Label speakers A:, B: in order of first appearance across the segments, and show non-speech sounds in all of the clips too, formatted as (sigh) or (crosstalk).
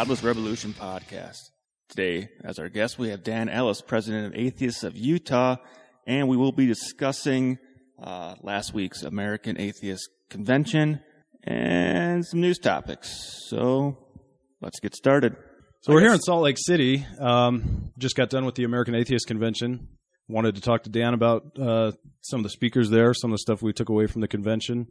A: Welcome to the Godless Revolution podcast. Today, as our guest, we have Dan Ellis, president of Atheists of Utah, and we will be discussing uh, last week's American Atheist Convention and some news topics. So let's get started.
B: So we're here in Salt Lake City. Um, just got done with the American Atheist Convention. Wanted to talk to Dan about uh, some of the speakers there, some of the stuff we took away from the convention.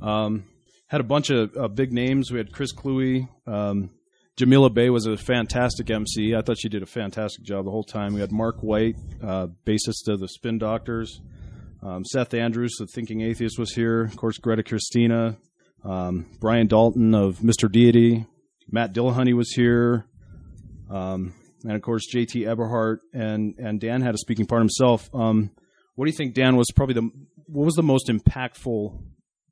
B: Um, had a bunch of uh, big names. We had Chris Kluwe, Um, Jamila Bey was a fantastic MC. I thought she did a fantastic job the whole time. We had Mark White, uh, bassist of the Spin Doctors. Um, Seth Andrews, the Thinking Atheist, was here. Of course, Greta Christina. Um, Brian Dalton of Mr. Deity. Matt Dillahunty was here. Um, and of course, JT Eberhard and, and Dan had a speaking part himself. Um, what do you think, Dan, was probably the, what was the most impactful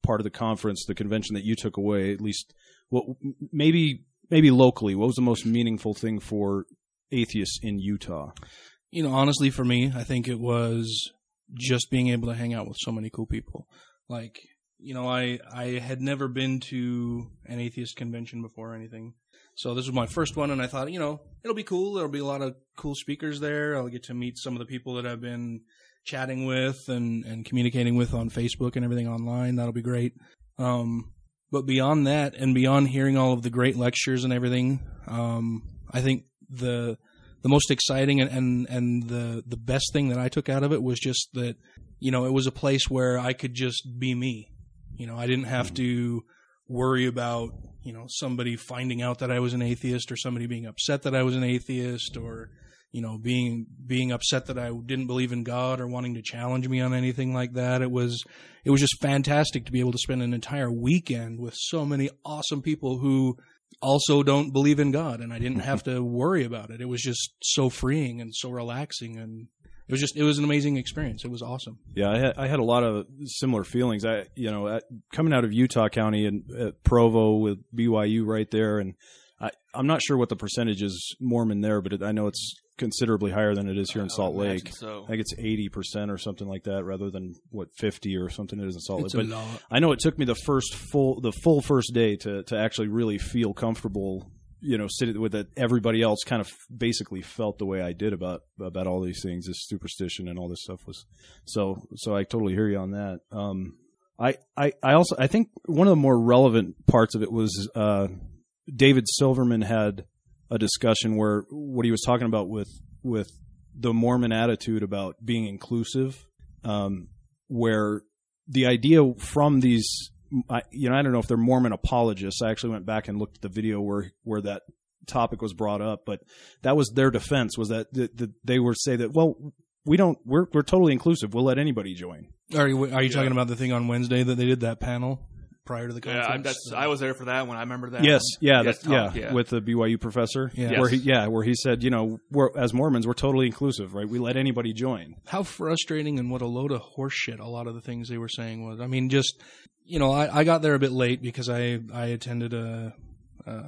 B: part of the conference, the convention that you took away, at least what maybe maybe locally, what was the most meaningful thing for atheists in Utah?
C: You know, honestly, for me, I think it was just being able to hang out with so many cool people. Like, you know, I I had never been to an atheist convention before or anything. So this was my first one, and I thought, you know, it'll be cool. There'll be a lot of cool speakers there. I'll get to meet some of the people that I've been chatting with and, and communicating with on Facebook and everything online. That'll be great. Um, but beyond that, and beyond hearing all of the great lectures and everything, um, I think the the most exciting and, and and the the best thing that I took out of it was just that you know it was a place where I could just be me. You know, I didn't have to worry about you know somebody finding out that I was an atheist or somebody being upset that I was an atheist or you know being being upset that I didn't believe in God or wanting to challenge me on anything like that. It was it was just fantastic to be able to spend an entire weekend with so many awesome people who also don't believe in God and I didn't have to (laughs) worry about it. It was just so freeing and so relaxing and it was just it was an amazing experience. It was awesome.
B: Yeah, I had, I had a lot of similar feelings. I you know at, coming out of Utah County and at Provo with BYU right there, and I, I'm not sure what the percentage is Mormon there, but it, I know it's considerably higher than it is here in Salt Lake.
A: So.
B: I think it's eighty percent or something like that, rather than what fifty or something it is in Salt Lake. But. I know it took me the first full the full first day to to actually really feel comfortable. You know, sitting with it, everybody else kind of basically felt the way I did about about all these things. This superstition and all this stuff was so. So I totally hear you on that. Um, I, I I also I think one of the more relevant parts of it was uh, David Silverman had a discussion where what he was talking about with with the Mormon attitude about being inclusive, um, where the idea from these, I, you know, I don't know if they're Mormon apologists. I actually went back and looked at the video where where that topic was brought up, but that was their defense was that th- th- they were say that well we don't we're we're totally inclusive. We'll let anybody join.
C: Are you are you talking about the thing on Wednesday that they did that panel prior to the
A: Yeah,
C: conference?
A: I, that's, I was there for that one. I remember that.
B: Yes,
A: one.
B: yeah, that, yeah,
A: talk, yeah.
B: with the BYU professor,
C: Yeah.
B: where he,
A: Yes.
B: yeah, where he said, you know, we're as Mormons, we're totally inclusive, right? We let anybody join.
C: how frustrating and what a load of horseshit a lot of the things they were saying was. I mean, just you know, I, I got there a bit late because I I attended a, a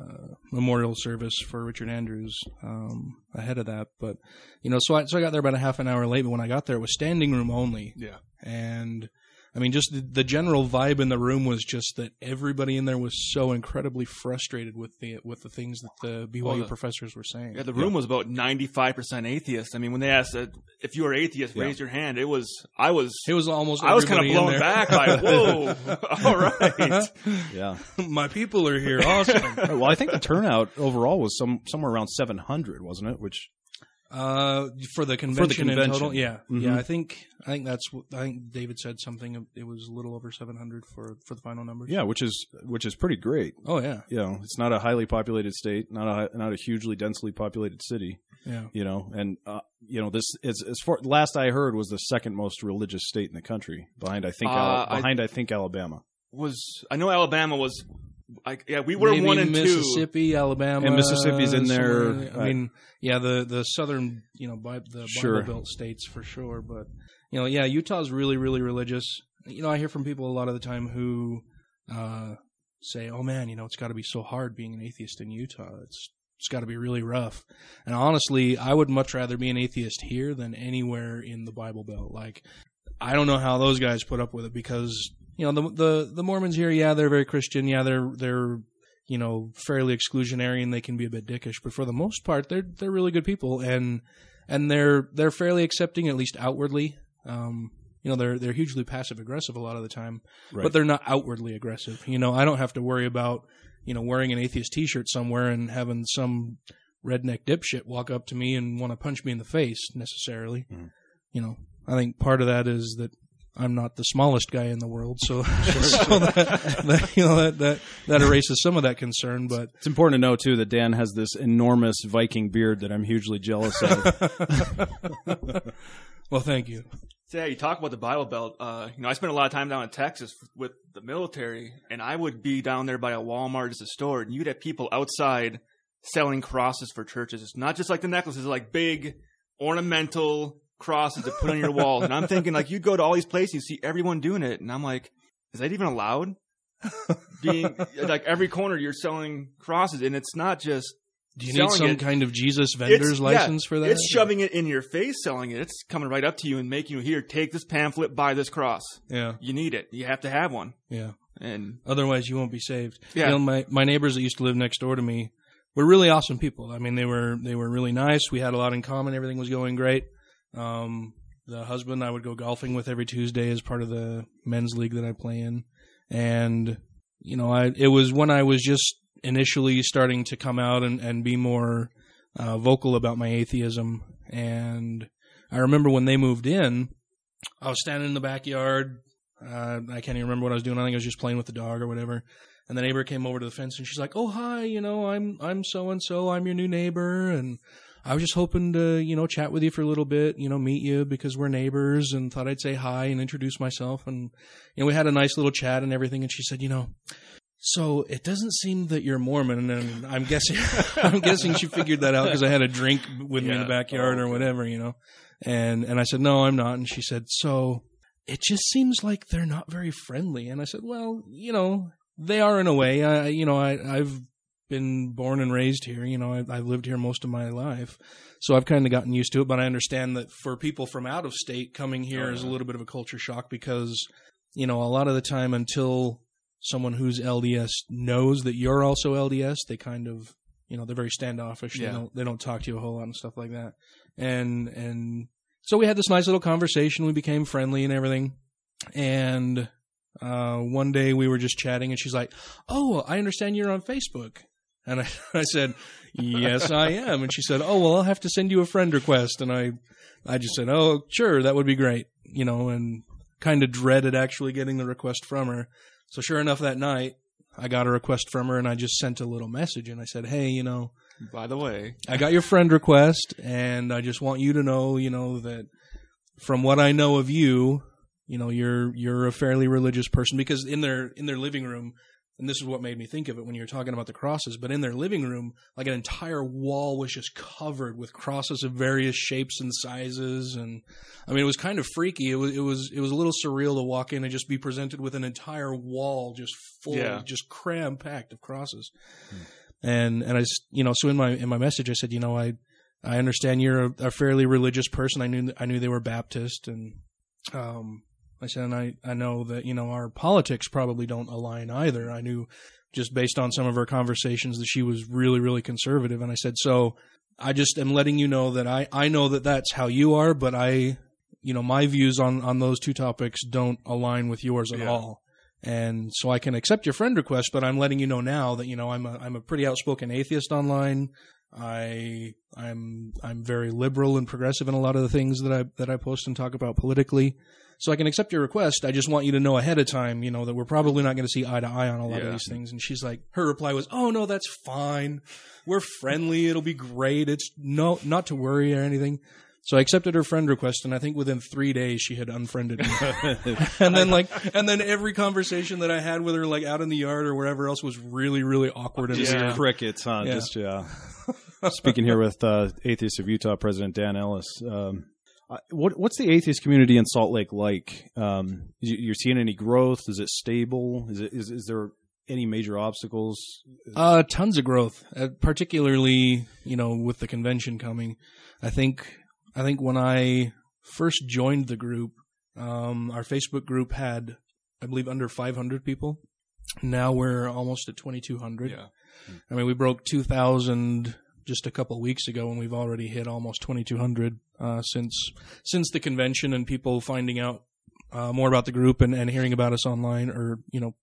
C: memorial service for Richard Andrews um, ahead of that, but you know, so I so I got there about a half an hour late. But when I got there, it was standing room only,
A: Yeah.
C: and I mean, just the, the general vibe in the room was just that everybody in there was so incredibly frustrated with the with the things that the BYU
A: Well, the-
C: professors were saying.
A: Yeah, the room was about 95% atheist. I mean, when they asked uh, if you were atheist, raise your hand. It was, I was,
C: it was almost.
A: I was kind of blown back. Like, (laughs) whoa, (laughs) all right.
B: Yeah.
C: My people are here. Awesome. (laughs)
B: well, I think the turnout overall was some somewhere around 700, wasn't it? Which
C: Uh, for the convention, in
B: convention.
C: total, yeah,
B: Mhm.
C: yeah. I think I think that's I think David said something. It was a little over seven hundred for for the final numbers.
B: yeah, which is which is pretty great.
C: Oh yeah.
B: You know, it's not a highly populated state, not a not a hugely densely populated city.
C: Yeah.
B: You know, and uh, you know this is as far last I heard was the second most religious state in the country, behind I think
A: Uh,
B: Al-
A: I-
B: behind I think Alabama.
A: Was I know Alabama was, like, yeah, we were
C: Maybe
A: one and two.
C: Mississippi, Alabama,
B: And Mississippi's in there.
C: somewhere- I mean, yeah, the the southern, you know, Bi- the
B: Sure.
C: Bible Belt states for sure. But you know, yeah, Utah's really, really religious. You know, I hear from people a lot of the time who uh, say, "Oh man, you know, it's got to be so hard being an atheist in Utah. It's it's got to be really rough." And honestly, I would much rather be an atheist here than anywhere in the Bible Belt. Like, I don't know how those guys put up with it because you know the the the Mormons here, yeah, they're very Christian, yeah, they're they're you know, fairly exclusionary and they can be a bit dickish, but for the most part, they're they're really good people and and they're they're fairly accepting at least outwardly. Um, you know, they're they're hugely passive aggressive a lot of the time,
B: Right.
C: but they're not outwardly aggressive. You know, I don't have to worry about you know wearing an atheist T-shirt somewhere and having some redneck dipshit walk up to me and want to punch me in the face necessarily.
B: Mhm.
C: You know, I think part of that is that I'm not the smallest guy in the world, so, (laughs) so that, that you know that, that that erases some of that concern. But
B: It's important to know too that Dan has this enormous Viking beard that I'm hugely jealous of. (laughs)
C: well, thank you.
A: So, yeah, you talk about the Bible Belt. Uh, you know, I spent a lot of time down in Texas with the military, and I would be down there by a Walmart as a store, and you'd have people outside selling crosses for churches. It's not just like the necklaces, like big ornamental crosses to put on your walls. And I'm thinking, like, you'd go to all these places, you see everyone doing it, and I'm like, is that even allowed? (laughs) Being like every corner, you're selling crosses, and it's not just
C: Do you need some
A: it.
C: kind of Jesus vendor's
A: It's- yeah,
C: license for that?
A: It's shoving it in your face, selling it. It's coming right up to you and making you here. Take this pamphlet, buy this cross.
C: Yeah,
A: You need it. You have to have one.
C: yeah.
A: And
C: Otherwise, you won't be saved.
A: Yeah.
C: You know, my my neighbors that used to live next door to me were really awesome people. I mean, they were they were really nice. We had a lot in common. Everything was going great. Um, the husband I would go golfing with every Tuesday as part of the men's league that I play in, and you know, I it was when I was just initially starting to come out and and be more uh, vocal about my atheism. And I remember when they moved in, I was standing in the backyard. Uh, I can't even remember what I was doing. I think I was just playing with the dog or whatever. And the neighbor came over to the fence and she's like, "Oh, hi, you know, I'm I'm so and so. I'm your new neighbor and I was just hoping to, you know, chat with you for a little bit, you know, meet you because we're neighbors and thought I'd say hi and introduce myself and you know, we had a nice little chat and everything and she said, "You know, so it doesn't seem that you're Mormon, and I'm guessing (laughs) I'm guessing she figured that out because I had a drink with me in the backyard
A: Oh,
C: or whatever, you know. And and I said no, I'm not. And she said so. It just seems like they're not very friendly. And I said, well, you know, they are in a way. I you know I I've been born and raised here. You know, I, I've lived here most of my life, so I've kind of gotten used to it. But I understand that for people from out of state coming here
A: Oh,
C: is a little bit of a culture shock because you know a lot of the time until someone who's LDS knows that you're also LDS, they kind of you know they're very standoffish.
A: Yeah.
C: They don't they don't talk to you a whole lot and stuff like that. And and so we had this nice little conversation. We became friendly and everything. And uh, one day we were just chatting, and she's like, "Oh, I understand you're on Facebook." And I, (laughs) I said, "Yes, I am." And she said, "Oh, well, I'll have to send you a friend request." And I, I just said, "Oh, sure, that would be great," you know, and kind of dreaded actually getting the request from her. So sure enough, that night I got a request from her, and I just sent a little message, and I said, "Hey, you know."
A: by the way,
C: I got your friend request, and I just want you to know, you know, that from what I know of you, you know, you're you're a fairly religious person because in their in their living room, and this is what made me think of it when you were talking about the crosses, but in their living room, like an entire wall was just covered with crosses of various shapes and sizes, and I mean, it was kind of freaky. It was it was it was a little surreal to walk in and just be presented with an entire wall just full,
A: Yeah.
C: just cram packed of crosses and and I you know so in my in my message I said you know I I understand you're a, a fairly religious person I knew I knew they were Baptist and um I said and I I know that you know our politics probably don't align either I knew just based on some of our conversations that she was really really conservative and I said so I just am letting you know that I I know that that's how you are but I you know my views on on those two topics don't align with yours at
A: Yeah.
C: all and so I can accept your friend request, but I'm letting you know now that you know I'm a I'm a pretty outspoken atheist online. I I'm I'm very liberal and progressive in a lot of the things that I that I post and talk about politically. So I can accept your request. I just want you to know ahead of time, you know, that we're probably not going to see eye to eye on a lot
A: Yeah.
C: of these things. And she's like, her reply was, "Oh no, that's fine. We're friendly. It'll be great. It's no not to worry or anything." So I accepted her friend request, and I think within three days she had unfriended me. (laughs) and then like, and then every conversation that I had with her, like out in the yard or wherever else, was really, really awkward and
B: Just
C: weird.
B: crickets, huh?
C: Yeah.
B: Just yeah. (laughs) Speaking here with uh, Atheists of Utah President Dan Ellis. Um, uh, what what's the atheist community in Salt Lake like? Um, you, you're seeing any growth? Is it stable? Is it is, is there any major obstacles?
C: Uh, tons of growth, uh, particularly you know with the convention coming. I think I think when I first joined the group, um, our Facebook group had I believe under 500 people. Now we're almost at 2,200.
A: yeah,
C: I mean, we broke 2,000 just a couple weeks ago, and we've already hit almost 2,200 uh, since since the convention, and people finding out uh, more about the group and, and hearing about us online, or you know,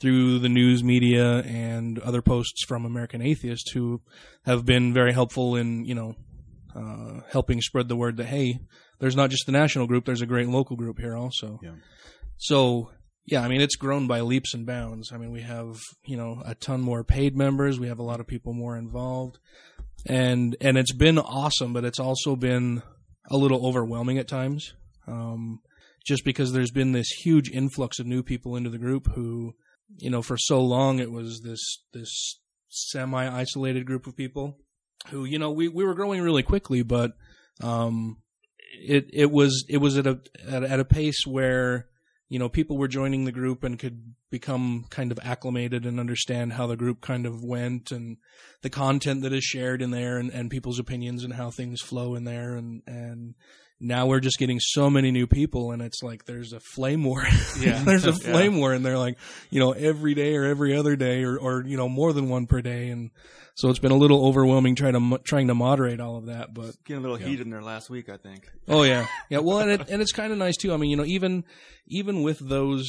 C: through the news media and other posts from American Atheists who have been very helpful in you know uh, helping spread the word that hey, there's not just the national group, there's a great local group here also.
B: Yeah.
C: So yeah, I mean it's grown by leaps and bounds. I mean we have you know a ton more paid members, we have a lot of people more involved, and and it's been awesome, but it's also been a little overwhelming at times. Um, just because there's been this huge influx of new people into the group who, you know, for so long it was this this semi isolated group of people who, you know, we, we were growing really quickly, but um, it it was it was at a at, at a pace where you know people were joining the group and could become kind of acclimated and understand how the group kind of went and the content that is shared in there and, and people's opinions and how things flow in there and and now we're just getting so many new people and it's like there's a flame war (laughs)
A: Yeah.
C: there's a
A: Yeah.
C: flame war and they're like you know every day or every other day or, or you know more than one per day and so it's been a little overwhelming trying to trying to moderate all of that but
A: Getting a little heat in there last week, I think.
C: Oh yeah, yeah. Well, and it, and it's kind of nice too. I mean, you know, even even with those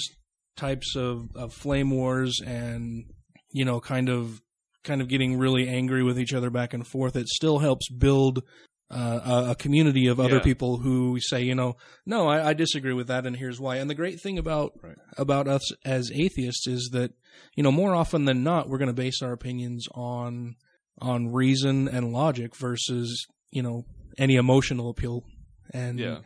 C: types of, of flame wars and you know, kind of kind of getting really angry with each other back and forth, it still helps build uh, a, a community of other
A: Yeah.
C: people who say, you know, no, I, I disagree with that, and here's why. And the great thing about
B: Right.
C: about us as atheists is that you know more often than not we're going to base our opinions on on reason and logic versus you know any emotional appeal and
A: Yeah.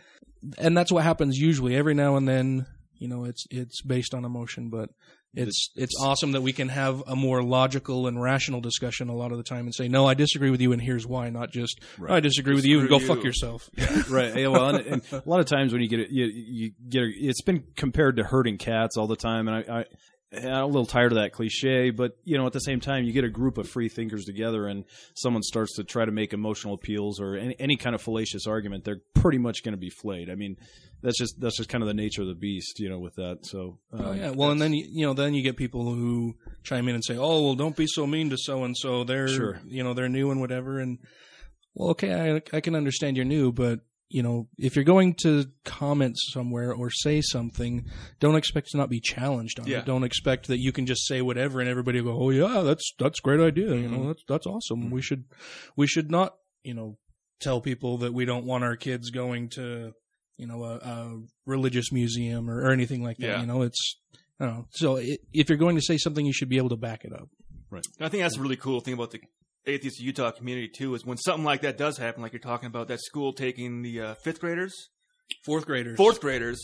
C: and that's what happens usually every now and then you know it's it's based on emotion but it's it's awesome that we can have a more logical and rational discussion a lot of the time and say no I disagree with you and here's why not just oh, I disagree with you and go
A: Screw
C: fuck
A: you.
C: yourself (laughs)
B: right. Yeah, well, and, and a lot of times when you get it, you, you get it, it's been compared to herding cats all the time, and I, I I'm a little tired of that cliche. But you know, at the same time, you get a group of free thinkers together, and someone starts to try to make emotional appeals or any, any kind of fallacious argument, they're pretty much going to be flayed. I mean, that's just that's just kind of the nature of the beast, you know, with that. So, um,
C: Oh yeah, well, and then you, you know, then you get people who chime in and say, "Oh, well, don't be so mean to so and so. They're
B: Sure.
C: you know they're new and whatever." And well, okay, I I can understand you're new, but you know, if you're going to comment somewhere or say something, don't expect to not be challenged on
A: Yeah.
C: it. Don't expect that you can just say whatever and everybody will go, "Oh yeah, that's that's great idea. You know, mm-hmm. that's that's awesome. Mm-hmm. We should we should not you know tell people that we don't want our kids going to you know a, a religious museum or, or anything like that.
A: Yeah.
C: You know, it's I don't know. So i if you're going to say something, you should be able to back it up. Right.
A: I think that's a really cool thing about the atheist Utah community too. Is when something like that does happen, like you're talking about that school taking the uh, fifth graders,
C: Fourth graders.
A: fourth graders,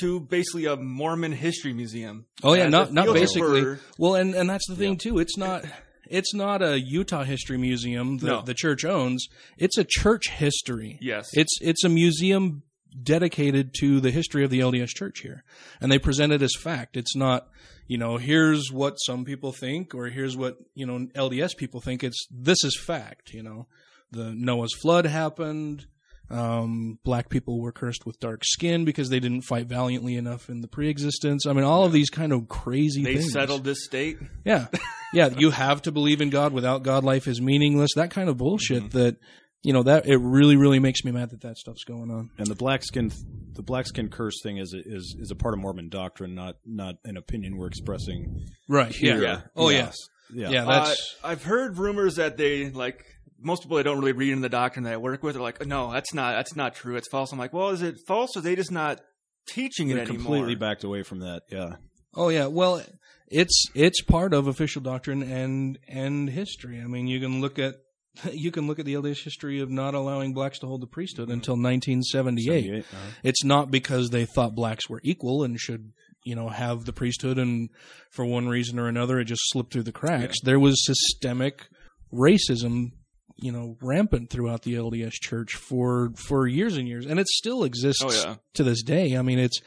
A: to basically a Mormon history museum.
C: Oh yeah, not not basically. Well, and and that's the thing too. It's not. It's not a Utah history museum that
A: No.
C: the church owns. It's a church history.
A: Yes.
C: It's it's a museum dedicated to the history of the LDS Church here, and they present it as fact. It's not, you know, here's what some people think, or here's what you know LDS people think. It's this is fact. You know, the Noah's flood happened. Um, black people were cursed with dark skin because they didn't fight valiantly enough in the pre-existence. I mean, all of these kind of crazy
A: they
C: things.
A: settled this state.
C: Yeah. Yeah. You have to believe in God. Without God, life is meaningless. That kind of bullshit that, you know, that it really, really makes me mad that that stuff's going on.
B: and the black skin the black skin curse thing is is is a part of Mormon doctrine, not not an opinion we're expressing
C: Right.
B: here.
A: Yeah.
C: Oh, yeah.
B: Yes. Yeah.
C: Yeah.
A: Uh,
C: That's,
A: I've heard rumors that they like most people that don't really read in the doctrine that I work with are like, no, that's not that's not true. It's false. I'm like, well, is it false or are they just not teaching it
B: They're
A: anymore?
B: completely backed away from that. Yeah.
C: oh yeah. Well, it's, it's part of official doctrine and, and history. I mean, you can look at, (laughs) you can look at the LDS history of not allowing blacks to hold the priesthood until 1978.
B: uh-huh.
C: it's not because they thought blacks were equal and should you know have the priesthood and for one reason or another it just slipped through the cracks there was systemic racism you know rampant throughout the LDS church for for years and years and it still exists
A: Oh, yeah.
C: to this day i mean it's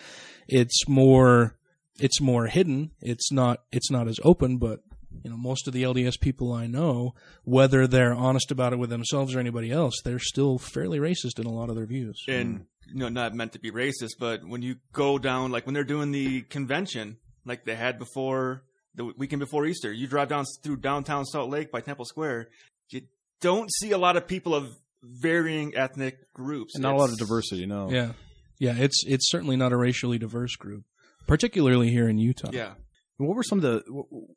C: it's more it's more hidden it's not it's not as open but you know most of the LDS people I know whether they're honest about it with themselves or anybody else they're still fairly racist in a lot of their views
A: and you know, not meant to be racist, but when you go down, like when they're doing the convention, like they had before the weekend before Easter. You drive down through downtown Salt Lake by Temple Square, you don't see a lot of people of varying ethnic groups.
B: And not a lot of diversity. No.
C: Yeah, yeah. It's it's certainly not a racially diverse group, particularly here in Utah.
A: Yeah.
B: What were some of the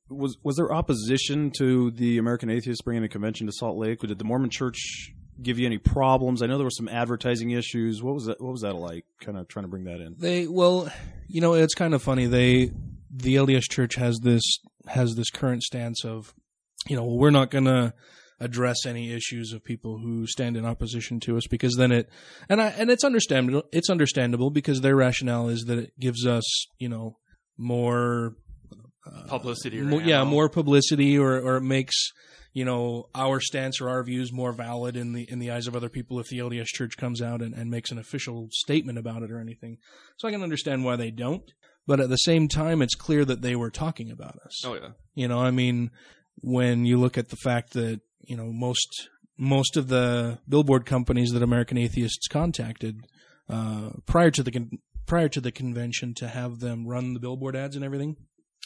B: was was there opposition to the American Atheists bringing a convention to Salt Lake? Did the Mormon Church give you any problems? I know there were some advertising issues. What was that? What was that like? Kind of trying to bring that in.
C: They well, you know, it's kind of funny. They the LDS Church has this has this current stance of, you know, we're not going to address any issues of people who stand in opposition to us because then it and I and it's understandable. It's understandable because their rationale is that it gives us, you know, more
A: Publicity.
C: Mo- yeah, more publicity, or or it makes you know our stance or our views more valid in the in the eyes of other people if the LDS Church comes out and, and makes an official statement about it or anything. So I can understand why they don't, but at the same time, it's clear that they were talking about us.
A: Oh yeah.
C: You know, I mean, when you look at the fact that you know most most of the billboard companies that American Atheists contacted uh, prior to the con- prior to the convention to have them run the billboard ads and everything,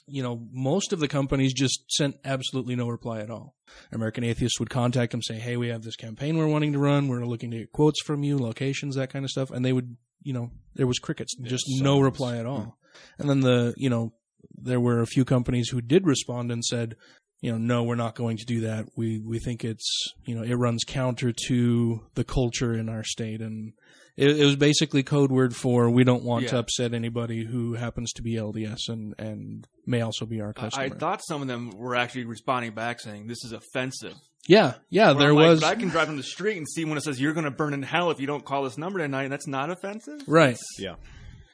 C: you know, most of the companies just sent absolutely no reply at all. American Atheists would contact them, say, "Hey, we have this campaign we're wanting to run. We're looking to get quotes from you, locations, that kind of stuff," and they would, you know, there was crickets, just no reply at all. And then the, you know, there were a few companies who did respond and said, you know, no, we're not going to do that. We we think it's you know it runs counter to the culture in our state, and it, it was basically code word for we don't want to upset anybody who happens to be LDS and and may also be our customer.
A: I thought some of them were actually responding back saying this is offensive.
C: yeah, yeah,
A: Where
C: there
A: I'm like,
C: was
A: but I can drive on the street and see when it says you're going to burn in hell if you don't call this number tonight, and that's not offensive.
C: right.
B: Yeah.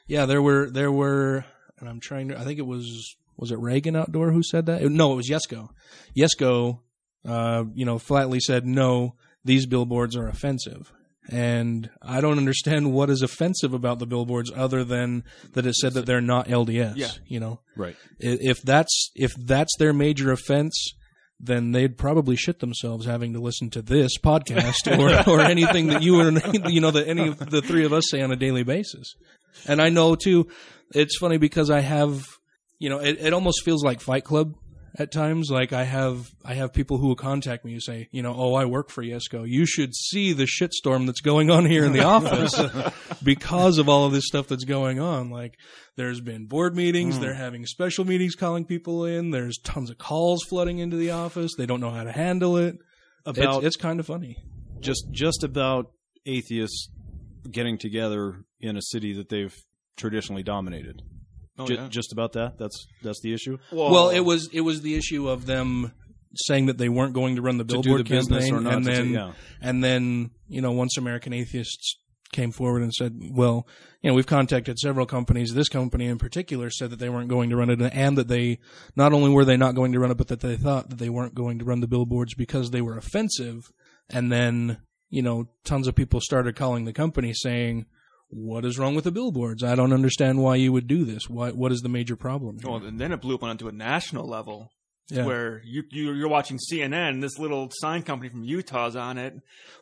C: Yeah, there were there were, and I'm trying to. I think it was was it Reagan Outdoor who said that? No, it was Yesco. Yesco, uh, you know, flatly said no. These billboards are offensive, and I don't understand what is offensive about the billboards other than that it said that they're not LDS.
A: Yeah.
C: You know,
B: Right.
C: If that's if that's their major offense. Then they'd probably shit themselves having to listen to this podcast or, (laughs) or anything that you or (laughs) you know that any of the three of us say on a daily basis. And I know too, it's funny because I have, you know, it, it almost feels like Fight Club at times. Like I have, I have people who will contact me who say, you know, oh, I work for Yesco. You should see the shitstorm that's going on here in the (laughs) office because of all of this stuff that's going on. Like there's been board meetings. Hmm. They're having special meetings calling people in. There's tons of calls flooding into the office. They don't know how to handle it.
B: About
C: it's, it's kind of funny.
B: just just about atheists getting together in a city that they've traditionally dominated.
A: Oh,
B: Ju-
A: yeah.
B: Just about that. That's that's the issue.
C: Well, it was it was the issue of them saying that they weren't going to run the
B: To do
C: billboard
B: the business
C: campaign,
B: or not
C: and
B: to do-
C: then
B: yeah.
C: and then you know once American Atheists came forward and said, well, you know, we've contacted several companies. This company in particular said that they weren't going to run it, and that they not only were they not going to run it, but that they thought that they weren't going to run the billboards because they were offensive. And then you know, tons of people started calling the company saying. What is wrong with the billboards? I don't understand why you would do this. Why, what is the major problem? here?"
A: Well, and then it blew up onto a national level
C: Yeah.
A: where you, you you're watching CNN. This little sign company from Utah's on it.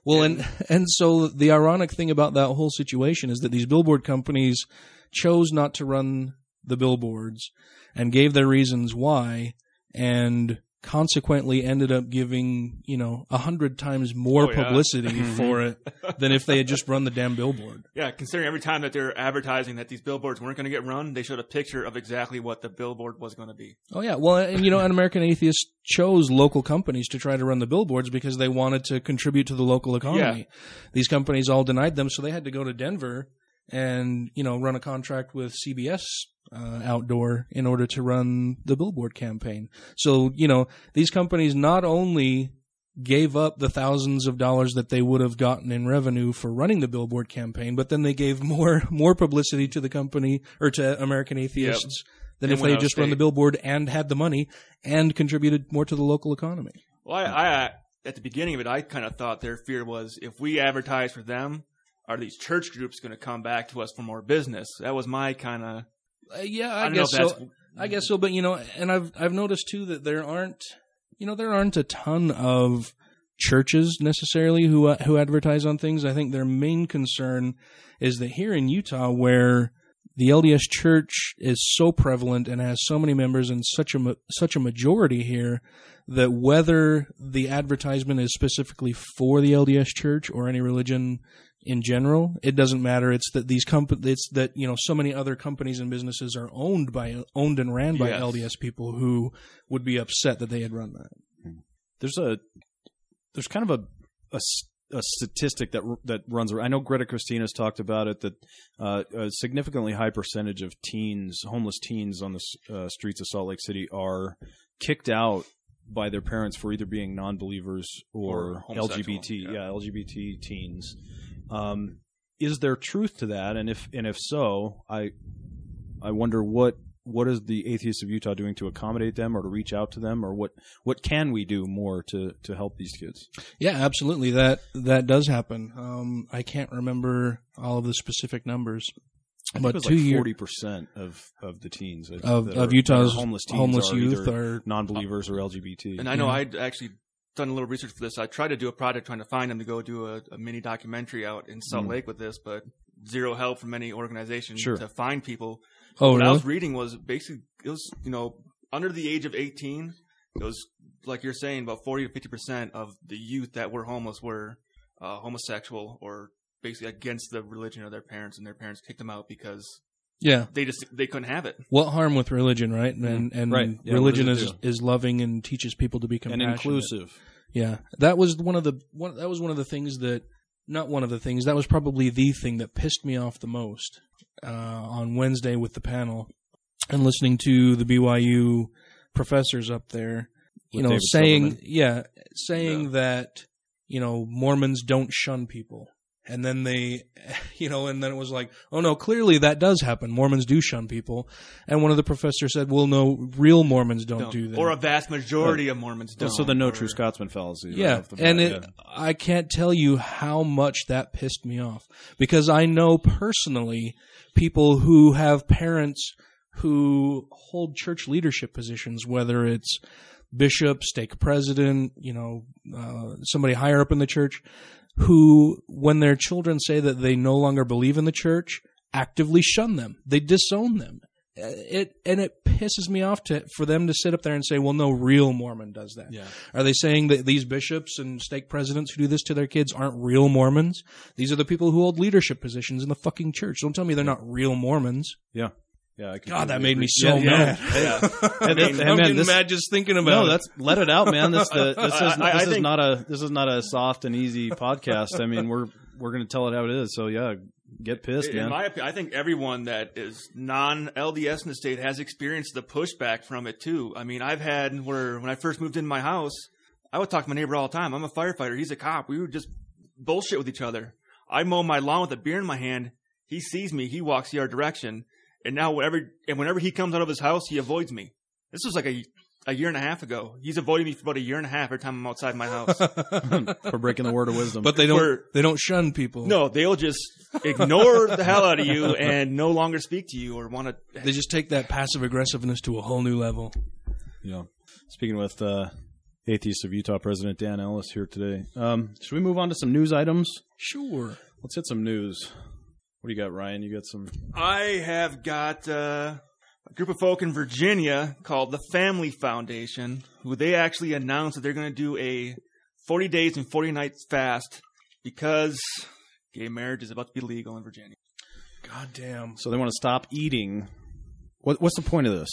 C: Well, and and so the ironic thing about that whole situation is that these billboard companies chose not to run the billboards and gave their reasons why, and consequently ended up giving you know a hundred times more
A: Oh, yeah.
C: publicity mm-hmm. for it than if they had just run the damn billboard. (laughs)
A: Yeah, considering every time that they're advertising that these billboards weren't going to get run, they showed a picture of exactly what the billboard was going to be.
C: Oh yeah, well, and you know, an American Atheist chose local companies to try to run the billboards because they wanted to contribute to the local economy. These companies all denied them, so they had to go to Denver and you know run a contract with CBS uh, Outdoor in order to run the billboard campaign. So you know, these companies not only gave up the thousands of dollars that they would have gotten in revenue for running the billboard campaign, but then they gave more more publicity to the company or to American Atheists than
A: And
C: if they
A: out
C: had
A: of
C: just run the billboard and had the money and contributed more to the local economy.
A: Well, I, I at the beginning of it, I kind of thought their fear was if we advertise for them, are these church groups going to come back to us for more business? That was my kind of.
C: Uh, yeah,
A: I
C: I, guess so. I guess so, but you know, and I've I've noticed too that there aren't, you know, there aren't a ton of churches necessarily who uh, who advertise on things. I think their main concern is that here in Utah, where the LDS Church is so prevalent and has so many members and such a such a majority here that whether the advertisement is specifically for the LDS Church or any religion in general, it doesn't matter. It's that these comp- it's that you know so many other companies and businesses are owned by owned and ran by
A: Yes.
C: LDS people who would be upset that they had run that.
B: there's a there's kind of a a statistic that that runs around. I know Greta Christina's talked about it that uh, a significantly high percentage of teens, homeless teens on the uh, streets of Salt Lake City, are kicked out by their parents for either being non-believers or,
A: Or
B: LGBT.
A: yeah.
B: Yeah. LGBT teens. Um, is there truth to that? And if and if so, I I wonder what what is the atheists of Utah doing to accommodate them or to reach out to them or what what can we do more to to help these kids?
C: Yeah, absolutely. That that does happen. Um, I can't remember all of the specific numbers,
B: I think
C: but
B: it was
C: two
B: like
C: year
B: forty percent of of the teens
C: of
B: that
C: of
B: are-
C: Utah's
B: homeless teens
C: homeless
B: are
C: youth are
B: non-believers or LGBT.
A: And I know
C: Yeah.
A: I'd actually done a little research for this. I tried to do a project trying to find them to go do a, a mini documentary out in Salt
B: Mm.
A: Lake with this, but zero help from any organization
B: Sure.
A: to find people.
C: oh
A: what I was reading was basically it was you know under the age of 18, it was like you're saying about 40 to 50 percent of the youth that were homeless were uh, homosexual or basically against the religion of their parents, and their parents kicked them out because
C: yeah.
A: they just they couldn't have it.
C: What harm with religion, right? And and
B: Mm. Right. Yeah,
C: religion is
B: it
C: is loving and teaches people to be
B: and inclusive.
C: Yeah, that was one of the one. That was one of the things that not one of the things. That was probably the thing that pissed me off the most uh, on Wednesday with the panel and listening to the BYU professors up there. You
B: With
C: know,
B: David
C: saying
B: Silverman.
C: yeah, saying
A: Yeah.
C: that you know Mormons don't shun people. And then they, (laughs) you know, and then it was like, oh no, clearly that does happen. Mormons do shun people. And one of the professors said, well, no, real Mormons don't,
A: Don't.
C: do that.
A: Or a vast majority of Mormons don't.
B: so the no
A: or-
B: true Scotsman fallacy.
C: Yeah,
B: off the
C: and it,
B: yeah.
C: I can't tell you how much that pissed me off because I know personally people who have parents who hold church leadership positions, whether it's bishop, stake president, you know, uh, somebody higher up in the church, who, when their children say that they no longer believe in the church, actively shun them. They disown them. Uh, It and it pisses me off to for them to sit up there and say, "Well, no real Mormon does that."
B: Yeah.
C: Are they saying that these bishops and stake presidents who do this to their kids aren't real Mormons? These are the people who hold leadership positions in the fucking church. Don't tell me they're not real Mormons.
B: Yeah. Yeah, I
C: God, that made me so
B: Yeah,
C: mad.
B: Yeah.
C: I
B: mean,
C: am
B: man,
C: getting
B: this-
C: mad just thinking about
B: No,
C: it.
B: that's let it out, man. This the (laughs) this is
A: I- I
B: this is
A: think-
B: not a this is not a soft and easy podcast. I mean, we're we're gonna tell it how it is. So yeah, get pissed,
A: In
B: man.
A: my opinion, I think everyone that is non LDS in the state has experienced the pushback from it too. I mean, I've had where when I first moved into my house, I would talk to my neighbor all the time. I'm a firefighter. He's a cop. We would just bullshit with each other. I mow my lawn with a beer in my hand. He sees me. He walks the other direction. And now whenever and whenever he comes out of his house, he avoids me. This was like a a year and a half ago. He's avoiding me for about a year and a half every time I'm outside my house. (laughs)
B: for breaking the word of wisdom.
C: but they don't.
A: We're-
C: they don't shun people.
A: no, they'll just ignore the hell out of you and no longer speak to you or want to
C: they just take that passive aggressiveness to a whole new level.
B: Yeah. Speaking with uh, Atheist of Utah President Dan Ellis here today. Um, should we move on to some news items?
C: Sure.
B: Let's hit some news. What do you got, Ryan? You got some.
A: I have got uh, a group of folk in Virginia called the Family Foundation, who they actually announced that they're going to do a 40 days and 40 nights fast because gay marriage is about to be legal in Virginia.
C: God damn.
B: So they want to stop eating. What, what's the point of this?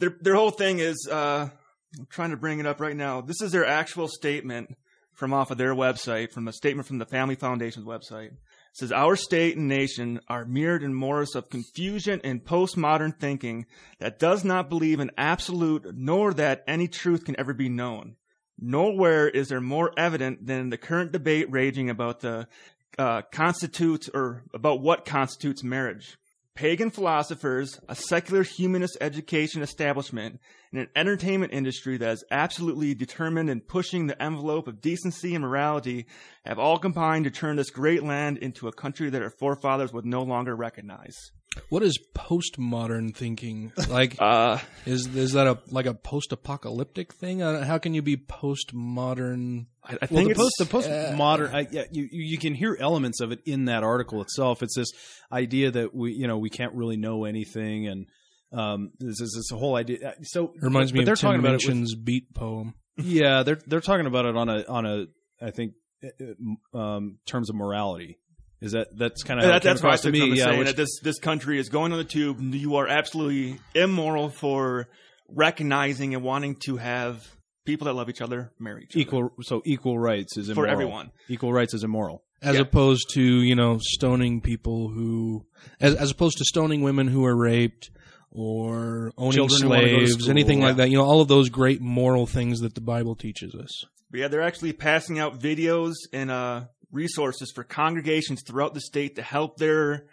A: Their their whole thing is uh, I'm trying to bring it up right now. This is their actual statement from off of their website, from a statement from the Family Foundation's website. Says our state and nation are mirrored in morass of confusion and postmodern thinking that does not believe in absolute nor that any truth can ever be known. Nowhere is there more evident than the current debate raging about the uh, constitutes or about what constitutes marriage. Pagan philosophers, a secular humanist education establishment, and an entertainment industry that is absolutely determined in pushing the envelope of decency and morality have all combined to turn this great land into a country that our forefathers would no longer recognize.
C: What is postmodern thinking? Like, (laughs)
A: Uh,
C: is is that a like a post-apocalyptic thing? Uh, How can you be postmodern?
A: I, I
B: Well,
A: think
B: the
A: it's
B: post the postmodern, I, yeah, you you you can hear elements of it in that article itself. It's this idea that we you know we can't really know anything, and um, this is this whole idea. So
C: It reminds
B: but
C: me
B: they're
C: Tim
B: talking about it with-
C: beat poem.
B: yeah, they're they're talking about it on a on a I think uh, um, terms of morality. Is that that's kind of how
A: that,
B: it came
A: that's what I
B: across to me? Yeah,
A: saying
B: which,
A: that this this country is going on the tube. You are absolutely immoral for recognizing and wanting to have people that love each other marry each other.
B: equal so equal rights is immoral.
A: everyone.
B: Equal rights is immoral.
C: as
A: Yeah.
C: opposed to you know stoning people who as as opposed to stoning women who are raped or owning
B: Children who wanna go to
C: slaves
B: school.
C: anything like that you know all of those great moral things that the bible teaches us
A: But yeah, they're actually passing out videos and uh, resources for congregations throughout the state to help their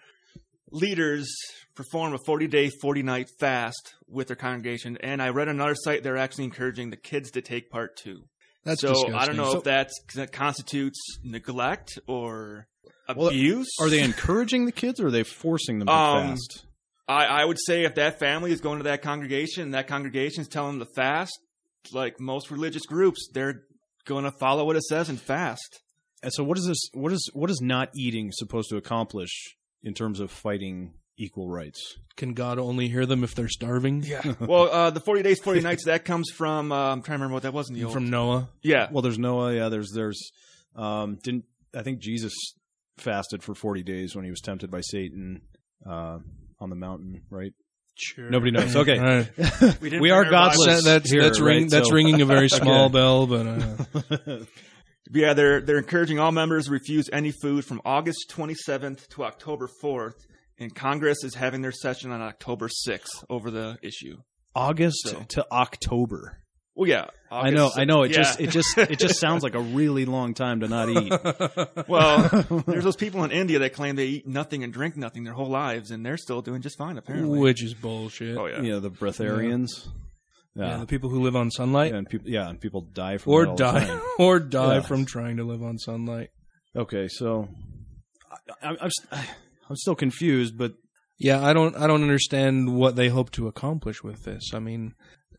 A: leaders perform a 40 day, 40 night fast with their congregation. And I read another site they're actually encouraging the kids to take part too.
C: that's
A: so
C: disgusting.
A: I don't know
B: So-
A: if that's, that constitutes neglect or
B: Well,
A: abuse.
B: Are they encouraging the kids or are they forcing them to
A: Um,
B: fast?
A: I, I would say if that family is going to that congregation and that congregation is telling them to fast, like most religious groups, they're going to follow what it says and fast.
B: And so what is this what is what is not eating supposed to accomplish in terms of fighting equal rights?
C: can god only hear them if they're starving
A: Yeah. (laughs) well, uh, the 40 days, 40 nights, that comes from, uh, I'm trying to remember what that was in the old.
C: from noah
A: yeah.
B: Well, there's Noah, yeah, there's there's um didn't I think Jesus fasted for 40 days when he was tempted by Satan uh on the mountain, right?
C: sure
B: Nobody knows. Okay.
C: Right.
A: We, didn't
B: We are
A: our
B: godless.
C: That- that's
B: here,
C: that's, ring,
B: right?
C: that's
B: So-
C: ringing a very (laughs) small
B: Okay.
C: bell but uh, (laughs)
A: Yeah, they're, they're encouraging all members to refuse any food from August 27th to October 4th. And Congress is having their session on October 6th over the issue.
B: August
A: So-
B: to October.
A: Well, yeah.
B: I know,
A: August-
B: I know. It
A: yeah.
B: just, it just, it just sounds like a (laughs) really long time to not eat. (laughs)
A: Well, (laughs) there's those people in India that claim they eat nothing and drink nothing their whole lives, and they're still doing just fine, apparently.
C: which is bullshit
A: oh, yeah.
B: Know, the breatharians.
C: yeah.
B: Yeah.
C: the people who live on sunlight
B: and people, yeah, and people die from
C: or
B: that all the
C: die (laughs) or die
B: Yeah.
C: from trying to live on sunlight
B: Okay, so I, I'm, I'm, I'm still confused, but
C: Yeah, I don't I don't understand what they hope to accomplish with this. I mean,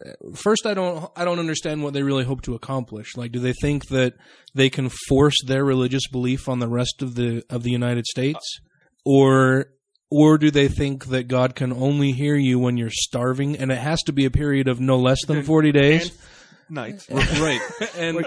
C: uh, first I don't I don't understand what they really hope to accomplish. Like do they think that they can force their religious belief on the rest of the of the United States or or do they think that God can only hear you when you're starving and it has to be a period of no less than 40 days?
A: Nights. (laughs)
B: right.
C: And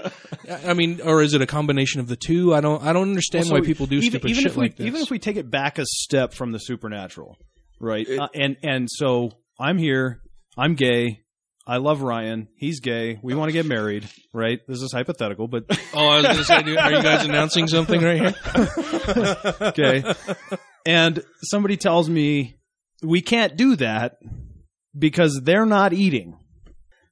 C: I mean, or is it a combination of the two? I don't. I don't understand
B: Well,
C: why people do
B: even,
C: stupid
B: even
C: shit
B: if we,
C: like this.
B: Even if we take it back a step from the supernatural, right?
A: It-
B: uh, and and so I'm here. I'm gay. I love Ryan. He's gay. We want to get married, right? This is hypothetical, but
C: oh, I was going to say, do- are you guys announcing something right here? (laughs)
B: okay. And somebody tells me we can't do that because they're not eating.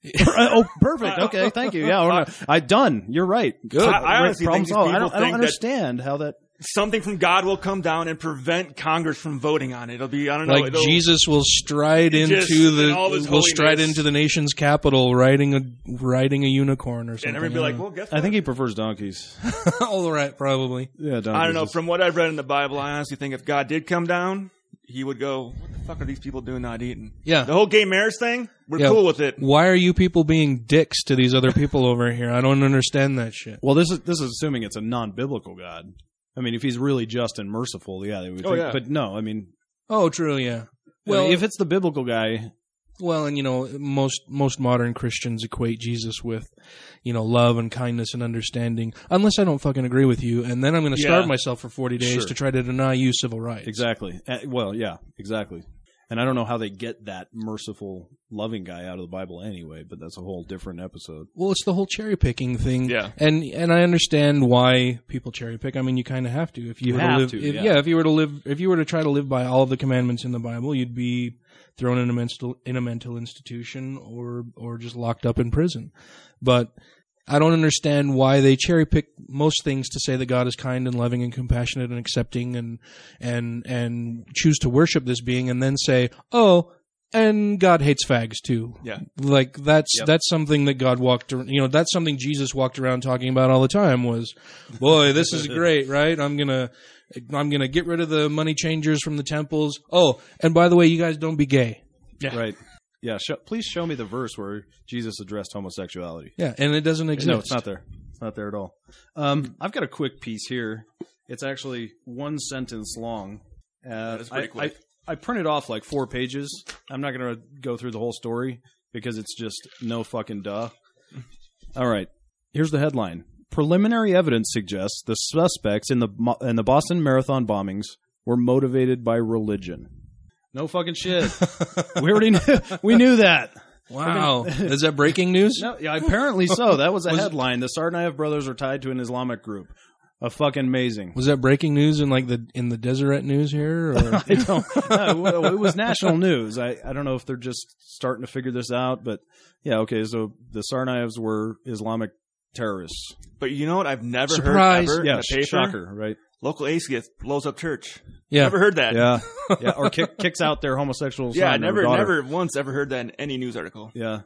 B: Uh, oh, perfect. Okay, thank you. Yeah, oh, we're (laughs) I done. You're right. Good.
A: I- I honestly think these.
B: Oh, I
A: people
B: don't, I don't
A: think that-
B: understand how that.
A: Something from God will come down and prevent Congress from voting on it. It'll be, I don't know.
C: like Jesus will stride
A: Just
C: into
A: in all of his
C: the will stride into the nation's capital riding a riding a unicorn or something.
A: And everybody be like, well, guess what?
B: I think he prefers donkeys. (laughs)
C: all right, probably.
B: Yeah, donkeys.
A: I don't know. From what I've read in the Bible, I honestly think if God did come down, he would go, what the fuck are these people doing not eating?
C: Yeah.
A: The whole gay marriage thing, we're
C: Yeah.
A: cool with it.
C: Why are you people being dicks to these other people over here? I don't understand that shit.
B: Well, this is this is assuming it's a non-biblical God. I mean, if he's really just and merciful, yeah, they would.
A: Oh,
B: think,
A: yeah.
B: But no, I mean,
C: Oh, true, yeah.
B: well,
C: Well,
B: if it's the biblical guy,
C: Well, and you know, most most modern Christians equate Jesus with, you know, love and kindness and understanding. Unless I don't fucking agree with you, and then I'm going to starve
A: Yeah.
C: myself for 40 days
B: Sure.
C: to try to deny you civil rights.
B: exactly. Uh, well, yeah, exactly. And I don't know how they get that merciful, loving guy out of the Bible anyway. But that's a whole different episode.
C: Well, it's the whole cherry picking thing.
A: Yeah.
C: And and I understand why people cherry pick. I mean, you kind of have to if you,
B: You
C: were
B: have
C: to live.
B: to,
C: if,
B: yeah.
C: if you were to live, if you were to try to live by all of the commandments in the Bible, you'd be thrown in a mental in a mental institution or or just locked up in prison. But I don't understand why they cherry pick most things to say that God is kind and loving and compassionate and accepting and and and choose to worship this being and then say, "Oh, and God hates fags too.
A: Yeah.
C: Like that's
B: Yep.
C: that's something that God walked ar- you know that's something Jesus walked around talking about all the time was boy this is (laughs) great right I'm going to I'm going to get rid of the money changers from the temples. Oh, and by the way you guys don't be gay. Yeah.
B: Right. Yeah. Show, please show me the verse where Jesus addressed homosexuality.
C: Yeah, and it doesn't exist.
B: No, it's not there. It's not there at all. Um, I've got a quick piece here. It's actually one sentence long. Uh,
A: is pretty
B: I,
A: quick.
B: I, I printed off like four pages. I'm not going to go through the whole story because it's just no fucking duh. All right. Here's the headline. Preliminary evidence suggests the suspects in the in the Boston Marathon bombings were motivated by religion. No fucking shit. (laughs) we already knew. We knew that.
C: Wow. is that breaking news?
B: No, yeah, apparently so. That was a (laughs)
C: Was-
B: headline. The Tsarnaev brothers are tied to an Islamic group. A fucking amazing.
C: Was that breaking news in like the in the Deseret news here? Or? (laughs)
B: I don't. no, well, it was national news. I, I don't know if they're just starting to figure this out, but yeah, okay. So the Tsarnaevs were Islamic terrorists.
A: But you know what? I've never
C: Surprise.
A: heard ever
B: Yeah,
A: in a paper.
B: shocker, right?
A: Local atheist blows up church.
C: yeah.
A: Never heard that.
B: Yeah, (laughs) yeah. Or kick, kicks out their homosexual son
A: Yeah,
B: or
A: never,
B: daughter.
A: never once ever heard that in any news article.
B: Yeah,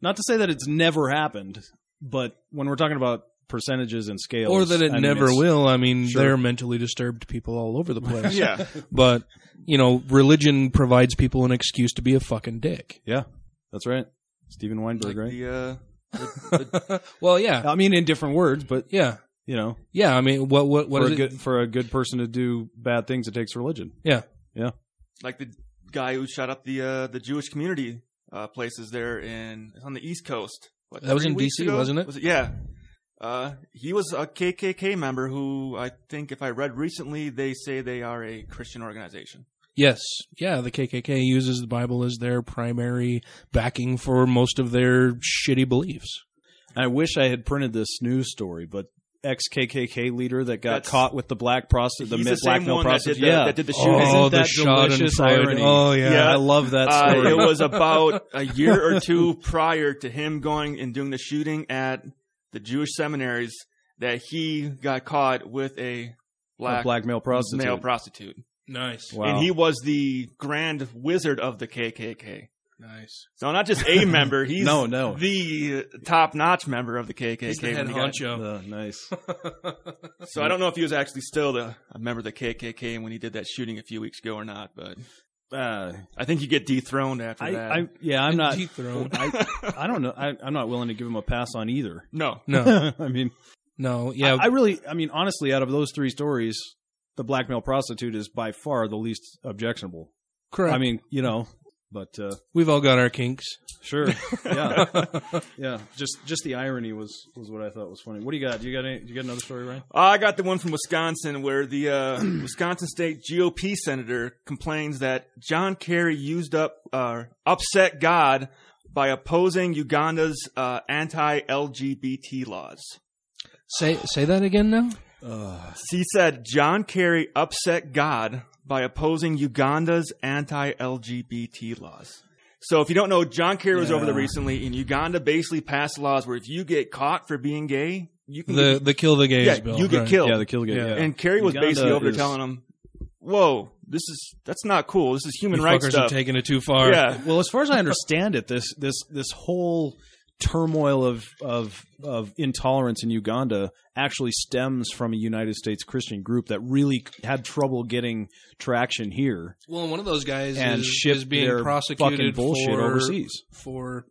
B: not to say that it's never happened, but when we're talking about percentages and scales,
C: or that it
B: I
C: never
B: it's-
C: will. I mean,
B: Sure.
C: they're mentally disturbed people all over the place. (laughs)
A: Yeah,
C: But, you know, religion provides people an excuse to be a fucking dick.
B: Yeah, that's right. Steven Weinberg,
A: like
B: right?
A: the, uh, the, the (laughs)
C: Well, yeah.
B: I mean, in different words, but
C: Yeah.
B: You know,
C: Yeah, I mean, what what what
B: for
C: is
B: a
C: it?
B: good for a good person to do bad things, it takes religion.
C: Yeah. Yeah.
A: Like the guy who shot up the uh, the Jewish community uh, places there in on the East Coast. What,
C: That was in DC,
A: ago?
C: wasn't it?
A: Was it? Yeah. Uh, he was a KKK member who I think, if I read recently, they say they are a Christian organization.
C: Yes. Yeah, the KKK uses the Bible as their primary backing for most of their shitty beliefs.
B: I wish I had printed this news story, but ex KKK leader that got
A: That's-
B: caught with the black prostitute, the
A: He's
B: mid
A: the
B: black
A: same
B: male
A: one that did
B: prostitute. yeah,
A: that did the shooting.
C: Oh,
B: Isn't
C: the
B: that
C: Schadenfreude.
B: delicious irony?
C: Oh, yeah.
A: Yeah.
B: I love that
A: Uh, it was about (laughs) a year or two prior to him going and doing the shooting at the Jewish seminaries that he got caught with a
B: a
A: black,
B: black male prostitute.
A: male prostitute.
C: Nice.
B: Wow.
A: And he was the grand wizard of the KKK.
C: Nice.
A: So not just a member, (laughs) he's
B: No, no.
A: the top notch member of the KKK.
C: He's the
A: when
C: head
A: he got-
C: honcho.
B: Uh, nice. (laughs)
A: So I don't know if he was actually still the, a member of the KKK when he did that shooting a few weeks ago or not, but
B: Uh,
A: I think you get dethroned after
B: I,
A: that.
B: I, yeah, I'm not.
C: Dethrone.
B: I, I don't know. I, I'm not willing to give him a pass on either.
A: no.
C: No. (laughs)
B: I mean,
C: No. Yeah.
B: I, I really, I mean, honestly, out of those three stories, the black male prostitute is by far the least objectionable.
C: correct.
B: I mean, you know, but uh,
C: we've all got our kinks.
B: sure, (laughs) yeah, yeah. Just, just the irony was was what I thought was funny. What do you got? Do you got any? Do you got another story, Ryan?
A: I got the one from Wisconsin where the uh, (clears throat) Wisconsin State GOP senator complains that John Kerry used up uh, upset God by opposing Uganda's uh, anti-LGBT laws.
C: Say say that again now.
A: He said John Kerry upset God by opposing Uganda's anti-LGBT laws. So if you don't know, John Kerry was over there recently, and Uganda basically passed laws where if you get caught for being gay, you can
C: The
A: get,
C: the kill the gays
A: yeah,
C: bill.
A: you get
C: right.
A: killed.
B: Yeah, the kill game.
C: Yeah.
B: Yeah.
A: And Kerry was
B: Uganda
A: basically over there
B: is-
A: telling him, "Whoa, this is that's not cool. This is human
C: You
A: rights
C: fuckers
A: stuff."
C: are taking it too far.
A: yeah,
B: Well, as far as I understand it, this this this whole turmoil of of of intolerance in Uganda actually stems from a United States Christian group that really had trouble getting traction here
C: Well, one of those guys
B: and
C: is, is being prosecuted
B: bullshit
C: for,
B: overseas.
C: for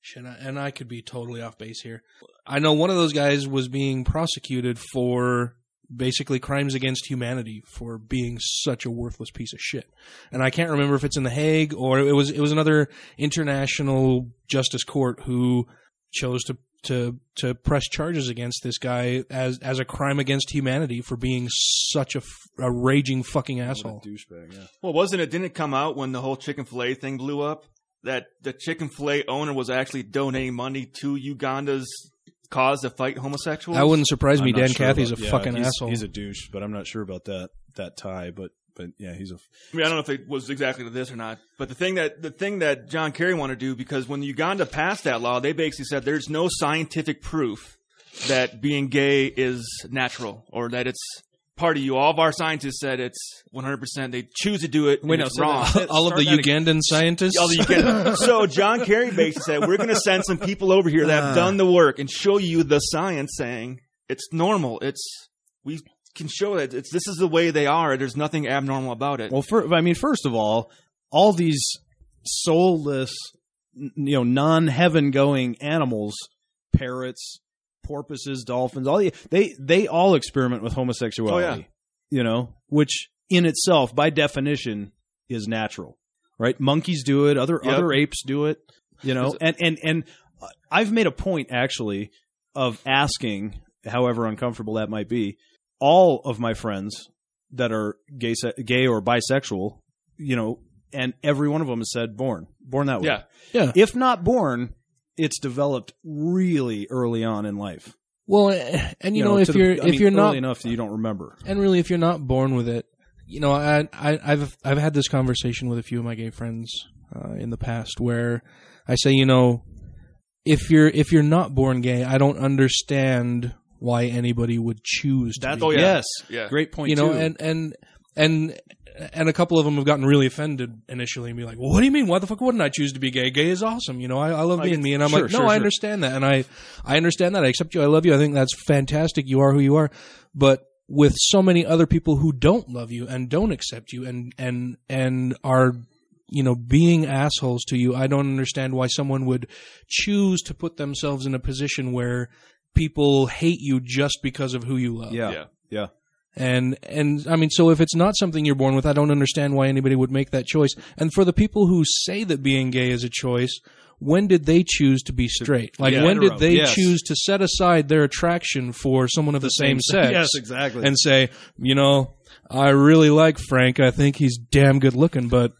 C: shit. And I could be totally off base here. I know one of those guys was being prosecuted for basically crimes against humanity for being such a worthless piece of shit. And I can't remember if it's in the Hague or it was it was another international justice court who chose to to to press charges against this guy as as a crime against humanity for being such a, f- a raging fucking asshole.
B: douchebag. Yeah.
A: well, wasn't it? Didn't it come out when the whole Chick Fil A thing blew up that the Chick Fil A owner was actually donating money to Uganda's cause to fight homosexuals?
C: That wouldn't surprise me.
B: I'm
C: Dan
B: sure
C: Cathy's a
B: yeah,
C: fucking
B: he's,
C: asshole.
B: He's a douche, but I'm not sure about that that tie. But but yeah, he's a
A: I mean, I don't know if it was exactly to this or not, but the thing that the thing that John Kerry wanted to do because when Uganda passed that law, they basically said there's no scientific proof that being gay is natural or that it's part of you. All of our scientists said it's 100%. They choose to do it.
B: Wait, no,
A: it's
B: so
A: wrong.
B: that- (laughs)
C: All of the. Ugandan scientists.
A: All you can- (laughs) so John Kerry basically said, we're going to send some people over here that
B: Ah.
A: have done the work and show you the science saying it's normal. It's, we can show that it's, this is the way they are. There's nothing abnormal about it.
B: Well, for, I mean, first of all, all these soulless, you know, non-heaven going animals, parrots, porpoises, dolphins, all the, they they all experiment with homosexuality.
A: Oh, yeah.
B: You know, which in itself, by definition, is natural, right? Monkeys do it. Other
A: Yep.
B: other apes do it. You know,
A: it-
B: and and and uh, I've made a point actually of asking, however uncomfortable that might be, all of my friends that are gay, se- gay or bisexual, you know, and every one of them has said born, born that way.
A: Yeah.
C: Yeah.
B: If not born, it's developed really early on in life.
C: well, eh, and you, know,
B: to
C: if you're
B: I
C: if
B: mean,
C: you're not
B: enough that you don't remember.
C: and really if you're not born with it you know i, I i've i've had this conversation with a few of my gay friends uh, in the past where i say you know if you're if you're not born gay i don't understand why anybody would choose to
B: That's
C: be
A: Oh, yeah.
B: yes,
A: Yeah.
B: great point.
C: you know
B: too.
C: and and and and a couple of them have gotten really offended initially and be like, well, what do you mean? Why the fuck wouldn't I choose to be gay? Gay is awesome. You know, I, I love
A: Like,
C: being me. And I'm
B: sure,
C: like, no,
B: sure,
C: I
B: sure.
C: understand that. And I, I understand that. I accept you. I love you. I think that's fantastic. You are who you are. But with so many other people who don't love you and don't accept you and, and, and are, you know, being assholes to you, I don't understand why someone would choose to put themselves in a position where people hate you just because of who you love.
B: yeah,
A: Yeah.
B: yeah.
C: And and I mean, so if it's not something you're born with, I don't understand why anybody would make that choice. And for the people who say that being gay is a choice, when did they choose to be straight? Like
B: Yeah,
C: when did they
B: yes.
C: choose to set aside their attraction for someone of the, same, sex?
B: Yes, exactly.
C: And say, you know, I really like Frank. I think he's damn good looking, but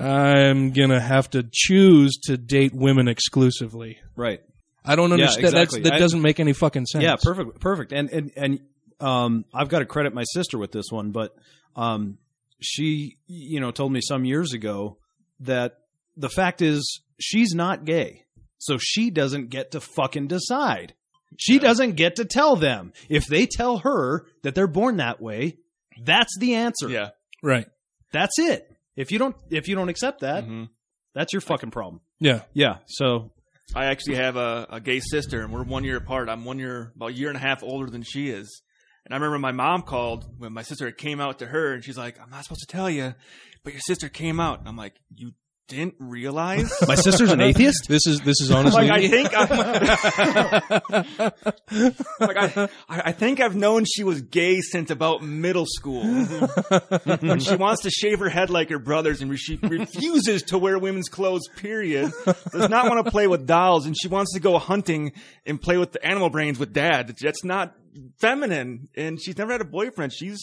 C: I'm gonna have to choose to date women exclusively.
B: right.
C: I don't
B: Yeah,
C: understand. That's-
B: exactly.
C: that doesn't make any fucking sense.
B: Yeah, perfect, perfect. And and and um, I've got to credit my sister with this one, but um, she, you know, told me some years ago that the fact is she's not gay, so she doesn't get to fucking decide. She doesn't get to tell them if they tell her that they're born that way. That's the answer.
A: Yeah.
C: Right.
B: That's it. If you don't, if you don't accept that,
A: Mhm.
B: that's your fucking problem.
C: Yeah.
B: Yeah. So
A: I actually have a, a gay sister, and we're one year apart. I'm one year, about a year and a half older than she is. And I remember my mom called when my sister came out to her, and she's like, "I'm not supposed to tell you, but your sister came out." And I'm like, "You didn't realize?"
B: my sister's an atheist. (laughs)
C: This is this is honestly.
A: like I think I'm, (laughs) like I, I I think I've known she was gay since about middle school. (laughs) when she wants to shave her head like her brothers and she refuses to wear women's clothes. Period. Does not want to play with dolls and she wants to go hunting and play with the animal brains with dad. That's not feminine. And she's never had a boyfriend. She's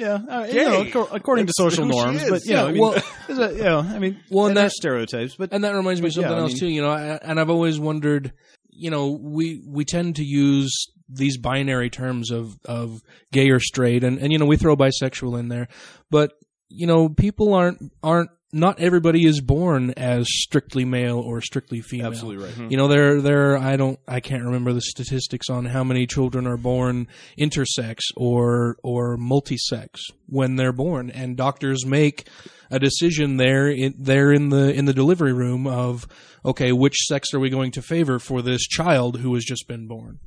B: Yeah, uh, you know, acco- according to social
A: who she
B: norms,
A: is.
B: but you know,
C: Yeah,
B: I mean,
C: well- (laughs)
B: there's a, you know, I mean,
C: Well, and
B: and there's
C: that-
B: stereotypes, but
C: and that reminds me of
B: But yeah,
C: something
B: I
C: else
B: mean-
C: too. You know, I, and I've always wondered. You know, we we tend to use these binary terms of of gay or straight, and and you know we throw bisexual in there, but you know people aren't aren't not everybody is born as strictly male or strictly female.
B: absolutely right. Mm-hmm.
C: You know, there, there. I don't, I can't remember the statistics on how many children are born intersex or or multisex when they're born, and doctors make a decision there, in, there in the in the delivery room of, okay, which sex are we going to favor for this child who has just been born,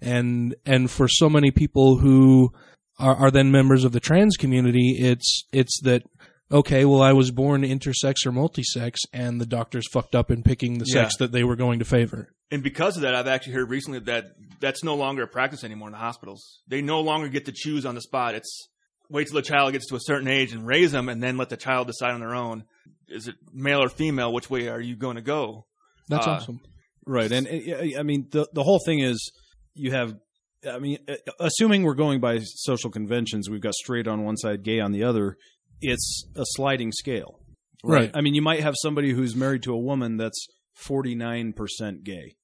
C: and and for so many people who are, are then members of the trans community, it's it's that okay, well, I was born intersex or multisex, and the doctors fucked up in picking the sex that they were going to favor.
A: And because of that, I've actually heard recently that that's no longer a practice anymore in the hospitals. They no longer get to choose on the spot. It's wait till the child gets to a certain age and raise them, and then let the child decide on their own. Is it male or female? Which way are you going to go?
C: That's
A: Uh,
C: awesome.
B: Right, and uh, I mean, the the whole thing is you have. I mean, uh, assuming we're going by social conventions, we've got straight on one side, gay on the other. It's a sliding scale,
C: Right.
B: I mean, you might have somebody who's married to a woman that's forty nine percent gay.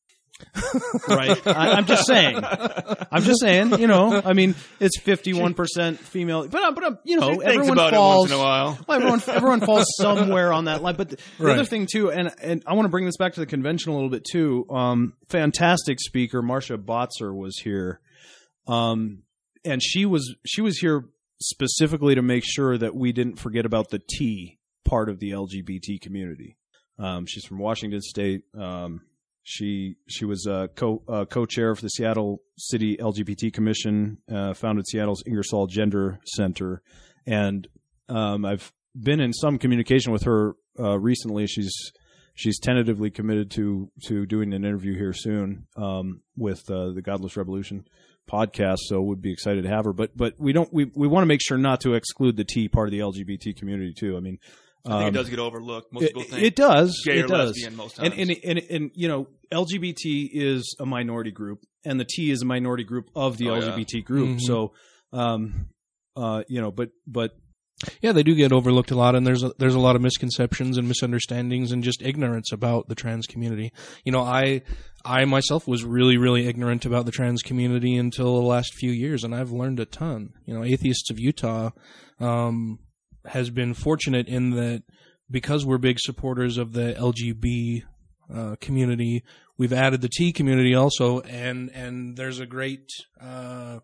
B: (laughs) right. I, I'm just saying. I'm just saying. You know. I mean, it's fifty one percent female, but uh, but uh, you know, everyone falls.
A: in a while. (laughs)
B: Well, everyone everyone falls (laughs) somewhere on that line. But the, the
C: Right.
B: other thing too, and and I want to bring this back to the convention a little bit too. Um, fantastic speaker Marsha Botzer was here. Um, and she was she was here specifically to make sure that we didn't forget about the T part of the LGBT community. Um, she's from Washington State. Um, she she was a co uh, co-chair of the Seattle City LGBT Commission, uh, founded Seattle's Ingersoll Gender Center, and um, I've been in some communication with her uh, recently. She's she's tentatively committed to to doing an interview here soon um, with uh, the Godless Revolution podcast. So would be excited to have her. But but we don't we we want to make sure not to exclude the T part of the LGBT community too. I mean.
A: I think
B: um,
A: it does get overlooked. Most
B: it,
A: people think
B: it does.
A: gay
B: it
A: or
B: does.
A: lesbian most
B: And,
A: times.
B: and and and you know, LGBT is a minority group, and the T is a minority group of the
A: Oh, yeah.
B: LGBT group.
C: Mhm.
B: So, um, uh, you know, but but
C: Yeah, they do get overlooked a lot, and there's a, there's a lot of misconceptions and misunderstandings and just ignorance about the trans community. You know, I I myself was really really ignorant about the trans community until the last few years, and I've learned a ton. You know, Atheists of Utah um, has been fortunate in that because we're big supporters of the LGB uh, community, we've added the T community also, and and there's a great. Uh,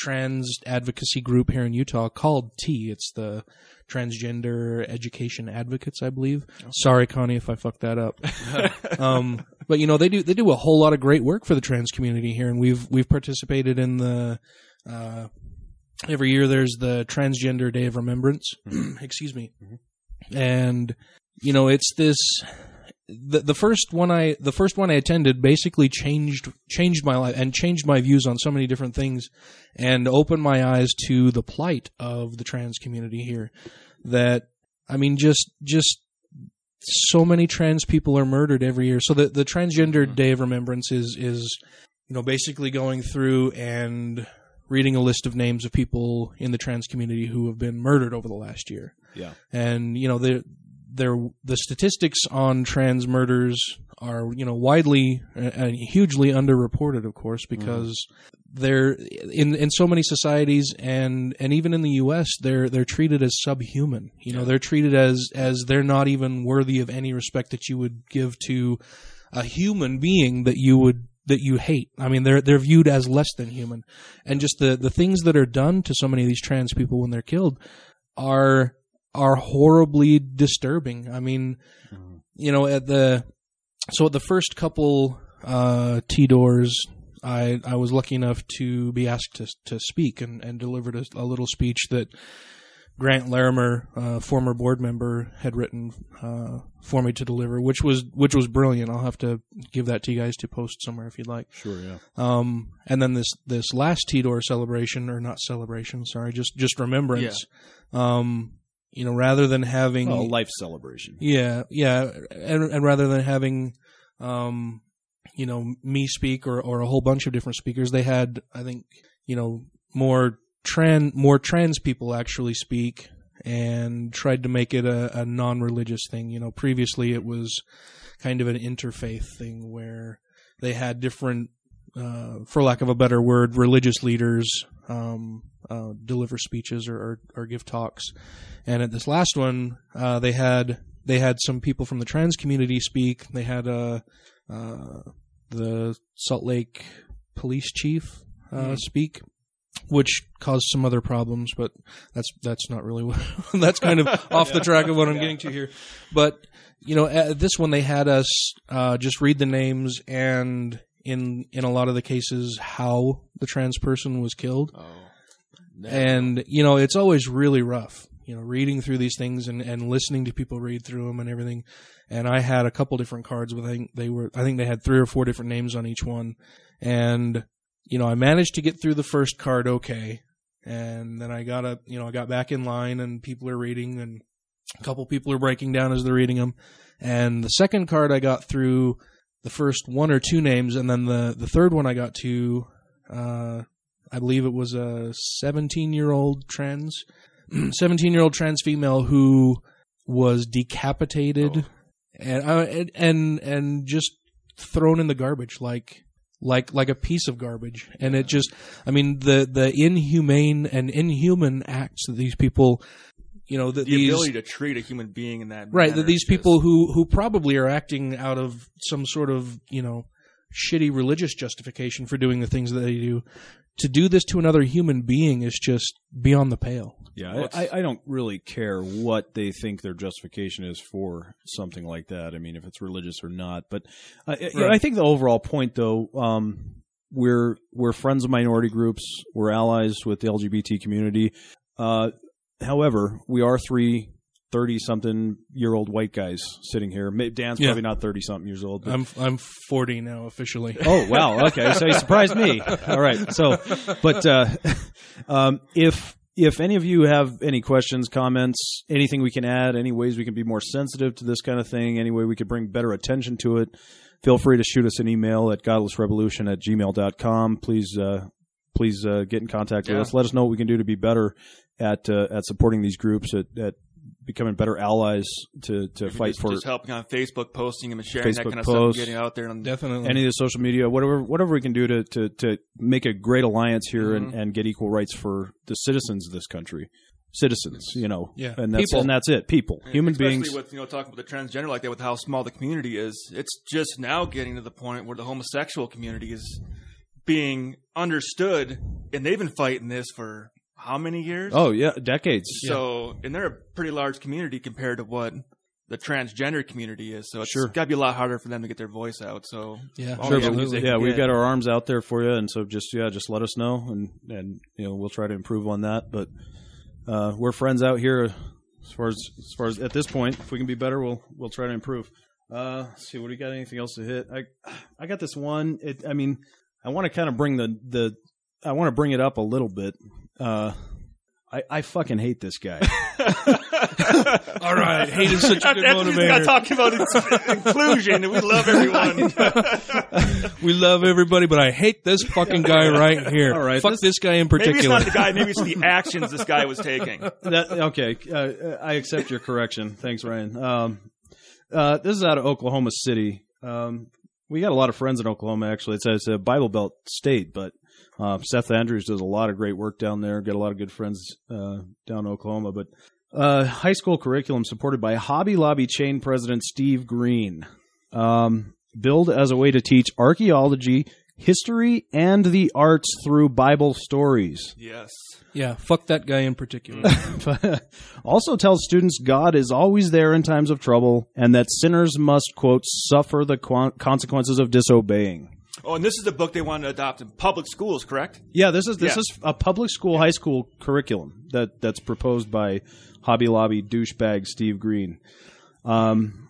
C: trans advocacy group here in Utah called T. It's the Transgender Education Advocates, I believe. Sorry, Connie, if I fucked that up. (laughs) um, but you know they do they do a whole lot of great work for the trans community here, and we've we've participated in the. Uh, every year there's the Transgender Day of Remembrance. (clears throat) Excuse me, and you know it's this the the first one I the first one I attended basically changed changed my life and changed my views on so many different things and opened my eyes to the plight of the trans community here that I mean just just so many trans people are murdered every year. So the the transgender mm-hmm. day of remembrance is is you know basically going through and reading a list of names of people in the trans community who have been murdered over the last year.
B: Yeah,
C: and you know the there the statistics on trans murders are you know widely and hugely underreported of course mm-hmm. because they're in in so many societies and and even in the US they're they're treated as subhuman. You know they're treated as as they're not even worthy of any respect that you would give to a human being that you would that you hate. I mean, they're they're viewed as less than human, and just the the things that are done to so many of these trans people when they're killed are are horribly disturbing. I mean, you know, at the so at the first couple uh, TDORs, I I was lucky enough to be asked to to speak and and delivered a, a little speech that Grant Larimer, uh, former board member, had written uh, for me to deliver, which was which was brilliant. I'll have to give that to you guys to post somewhere if you'd like.
B: sure, yeah,
C: Um, and then this this last TDOR celebration, or not celebration, sorry, just just remembrance. Yeah. Um, you know, rather than having
B: a life celebration.
C: yeah, yeah, and, and rather than having, um, you know, me speak or or a whole bunch of different speakers, they had, I think, you know, more trans more trans people actually speak and tried to make it a, a non-religious thing. You know, previously it was kind of an interfaith thing where they had different, uh, for lack of a better word, religious leaders um, uh, deliver speeches or, or, or give talks. And at this last one, uh, they had they had some people from the trans community speak. They had uh, uh, the Salt Lake police chief uh, speak, which caused some other problems. But that's that's not really what (laughs) that's kind of (laughs) off the track of what I'm getting to here. But you know, at this one they had us uh, just read the names and in in a lot of the cases how the trans person was killed
A: oh,
C: and you know it's always really rough you know reading through these things and, and listening to people read through them and everything. And i had a couple different cards i think they were i think they had three or four different names on each one. And you know i managed to get through the first card okay. And then i got a, you know i got back in line and people are reading and a couple people are breaking down as they're reading them and the second card i got through the first one or two names and then the the third one i got to uh I believe it was a 17 year old trans, (clears throat) 17 year old trans female who was decapitated and, uh, and and and just thrown in the garbage like like like a piece of garbage. And it just, I mean, the the inhumane and inhuman acts that these people, you know, that
A: the
C: these
A: ability to treat a human being in that
C: right that these people
A: just-
C: who who probably are acting out of some sort of you know shitty religious justification for doing the things that they do to do this to another human being is just beyond the pale.
B: Yeah, I, I I don't really care what they think their justification is for something like that. I mean, if it's religious or not. But uh, I-
C: Right.
B: I think the overall point, though, um, we're we're friends of minority groups. We're allies with the LGBT community. Uh, however, we are three 30 something year old white guys sitting here. Dan's
C: Yeah.
B: probably not 30 something years old. but-
C: I'm I'm 40 now officially.
B: Oh wow! (laughs) Okay, so you surprised me. All right. So, but uh, (laughs) um, if if any of you have any questions, comments, anything we can add, any ways we can be more sensitive to this kind of thing, any way we could bring better attention to it, feel free to shoot us an email at godlessrevolution at gmail.com. Please, uh, please uh, get in contact with
A: Yeah.
B: us. Let us know what we can do to be better at uh, at supporting these groups, at, at becoming better allies to to
A: Even
B: fight
A: just,
B: for
A: just helping on Facebook, posting and sharing that
B: Facebook
A: kind of stuff,
B: posts.
A: and getting out there. And
C: Definitely.
B: any of the social media, whatever whatever we can do to to, to make a great alliance here and,
A: Mhm.
B: and get equal rights for the citizens of this country. Citizens, you know.
C: Yeah.
B: And that's
C: People.
B: and that's it. People. Human
A: especially
B: beings.
A: with you know talking about the transgender like that, with how small the community is, it's just now getting to the point where the homosexual community is being understood, and they've been fighting this for how many years?
B: oh yeah, decades.
A: so and they're a pretty large community compared to what the transgender community is. So it's
B: Sure.
A: got to be a lot harder for them to get their voice out. So
C: Yeah,
A: all
B: Sure,
A: the
B: but
A: avenues they
B: yeah, we've
A: get.
B: got our arms out there for you, and so just yeah, just let us know, and and you know we'll try to improve on that. But uh, we're friends out here as far as as far as at this point. If we can be better, we'll we'll try to improve. Uh, let's see, what do you got? Anything else to hit? I I got this one. It, I mean, I want to kind of bring the the I want to bring it up a little bit. Uh, I I fucking hate this guy. (laughs) (laughs)
C: All right, hate is such a good
A: That's- he's got talking about ins- inclusion, and we love everyone. (laughs)
C: We love everybody, but I hate this fucking guy right here.
B: All right,
C: fuck
B: this-
C: this, guy in particular.
A: maybe it's not the guy. Maybe it's the actions this guy was taking.
B: that, okay, uh, I accept your correction. Thanks, Ryan. Um, uh, this is out of Oklahoma City. Um, we got a lot of friends in Oklahoma. Actually, it's it's a Bible Belt state, but uh, Seth Andrews does a lot of great work down there. Got a lot of good friends uh, down in Oklahoma. But uh, high school curriculum supported by Hobby Lobby chain president Steve Green, um, billed as a way to teach archaeology, history, and the arts through Bible stories.
A: Yes.
C: yeah, fuck that guy in particular. (laughs)
B: also tells students God is always there in times of trouble and that sinners must, quote, suffer the consequences of disobeying.
A: Oh, and this is the book they want to adopt in public schools, correct?
B: Yeah, this is this
A: Yeah.
B: is a public school high school curriculum that that's proposed by Hobby Lobby douchebag Steve Green. Um,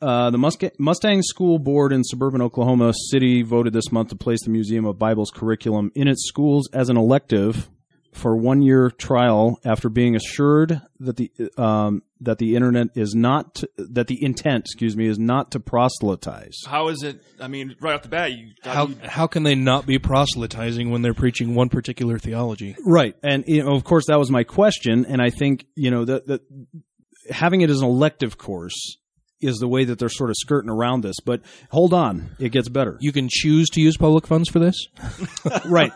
B: uh, the Muska- Mustang School Board in suburban Oklahoma City voted this month to place the Museum of Bible's curriculum in its schools as an elective for one year trial after being assured that the um, that the internet is not that the intent, excuse me, is not to proselytize.
A: How is it? I mean, right off the bat, you
C: how
A: you,
C: how can they not be proselytizing when they're preaching one particular theology?
B: Right, and you know, of course, that was my question, and I think you know that that having it as an elective course is the way that they're sort of skirting around this. But hold on, it gets better.
C: You can choose to use public funds for this. (laughs)
B: right,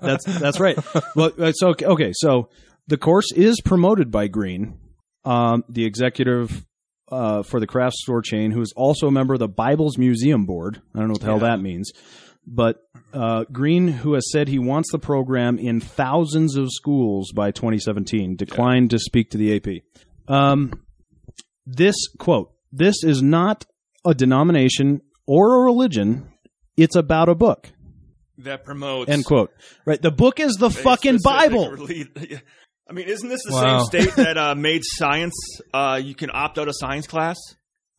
B: that's that's right. Well, uh, so okay, so the course is promoted by Green, um, the executive. Uh, for the craft store chain, who is also a member of the Bible's Museum Board. I don't know what the hell
A: Yeah.
B: that means. But uh, Green, who has said he wants the program in thousands of schools by 2017, declined to speak to the AP. Um, this quote: "This is not a denomination or a religion. It's about a book."
A: that promotes
B: End quote. Right. The book is the fucking Bible. (laughs)
A: I mean, isn't this the
C: Wow.
A: same state that uh, (laughs) made science? Uh, you can opt out of science class.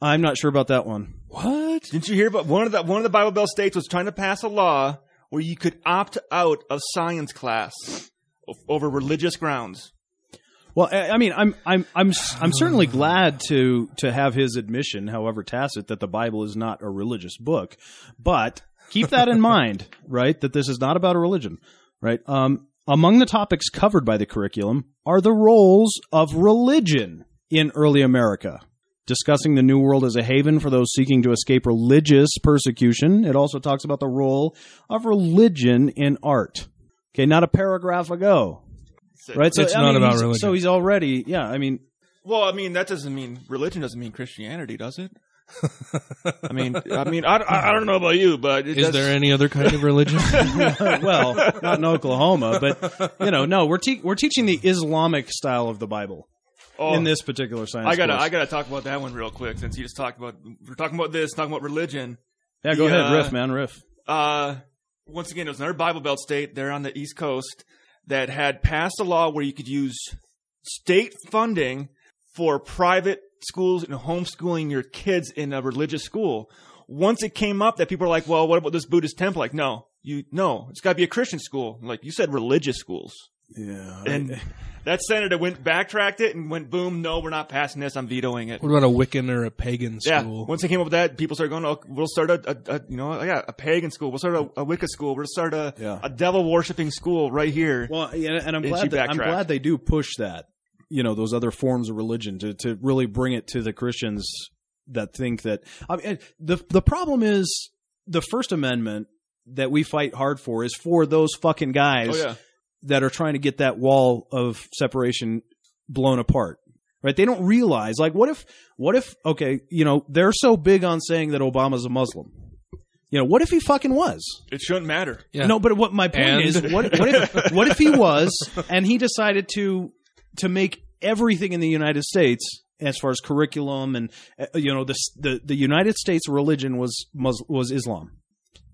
B: I'm not sure about that one.
C: What?
A: Didn't you hear about one of the one of the Bible Belt states was trying to pass a law where you could opt out of science class over religious grounds?
B: Well, I mean, I'm I'm I'm I'm certainly glad to to have his admission, however tacit, that the Bible is not a religious book. But keep that in mind, (laughs) right? That this is not about a religion, right? Um, among the topics covered by the curriculum are the roles of religion in early America. Discussing the New World as a haven for those seeking to escape religious persecution. It also talks about the role of religion in art. Okay, not a paragraph ago. Right, so
C: It's
B: I
C: not
B: mean,
C: about
B: he's-
C: religion.
B: So he's already, yeah. I mean,
A: Well, I mean, that doesn't mean religion doesn't mean Christianity, does it? (laughs) I mean, I mean, I, I, I don't know about you, but it
C: Is
A: does-
C: there any other kind of religion? (laughs) (laughs)
B: well, not in Oklahoma, but you know, no, we're te- we're teaching the Islamic style of the Bible
A: Oh,
B: in this particular science.
A: I gotta,
B: course.
A: I gotta talk about that one real quick since you just talked about we're talking about this, talking about religion.
B: yeah, go
A: the,
B: ahead,
A: uh,
B: riff, man, riff.
A: Uh, once again, it was another Bible Belt state They're on the East Coast that had passed a law where you could use state funding for private schools and homeschooling your kids in a religious school. Once it came up that people are like, well, what about this Buddhist temple? Like, no, you, no, it's gotta be a Christian school. Like, you said religious schools.
B: Yeah,
A: And that senator went, backtracked it and went, boom, no, we're not passing this. I'm vetoing it.
C: what about a Wiccan or a pagan school?
A: Yeah.
C: school?
A: Once they came up with that, people started going, oh, we'll start a, a, a you know, yeah, a pagan school. We'll start a, a Wicca school. We'll start a,
B: Yeah.
A: a devil worshipping school right here.
B: Well, yeah, and I'm
A: And
B: glad that, I'm glad they do push that. You know, those other forms of religion to to really bring it to the Christians that think that. I mean, the the problem is the First Amendment that we fight hard for is for those fucking guys
A: oh yeah.
B: That are trying to get that wall of separation blown apart. Right? They don't realize like what if what if okay, you know, they're so big on saying that Obama's a Muslim. You know, what if he fucking was?
A: It shouldn't matter.
C: Yeah.
B: No, but what my point
C: And-
B: is, what, what if (laughs) what if he was and he decided to to make everything in the United States as far as curriculum and uh, you know the the the United States religion was was Islam.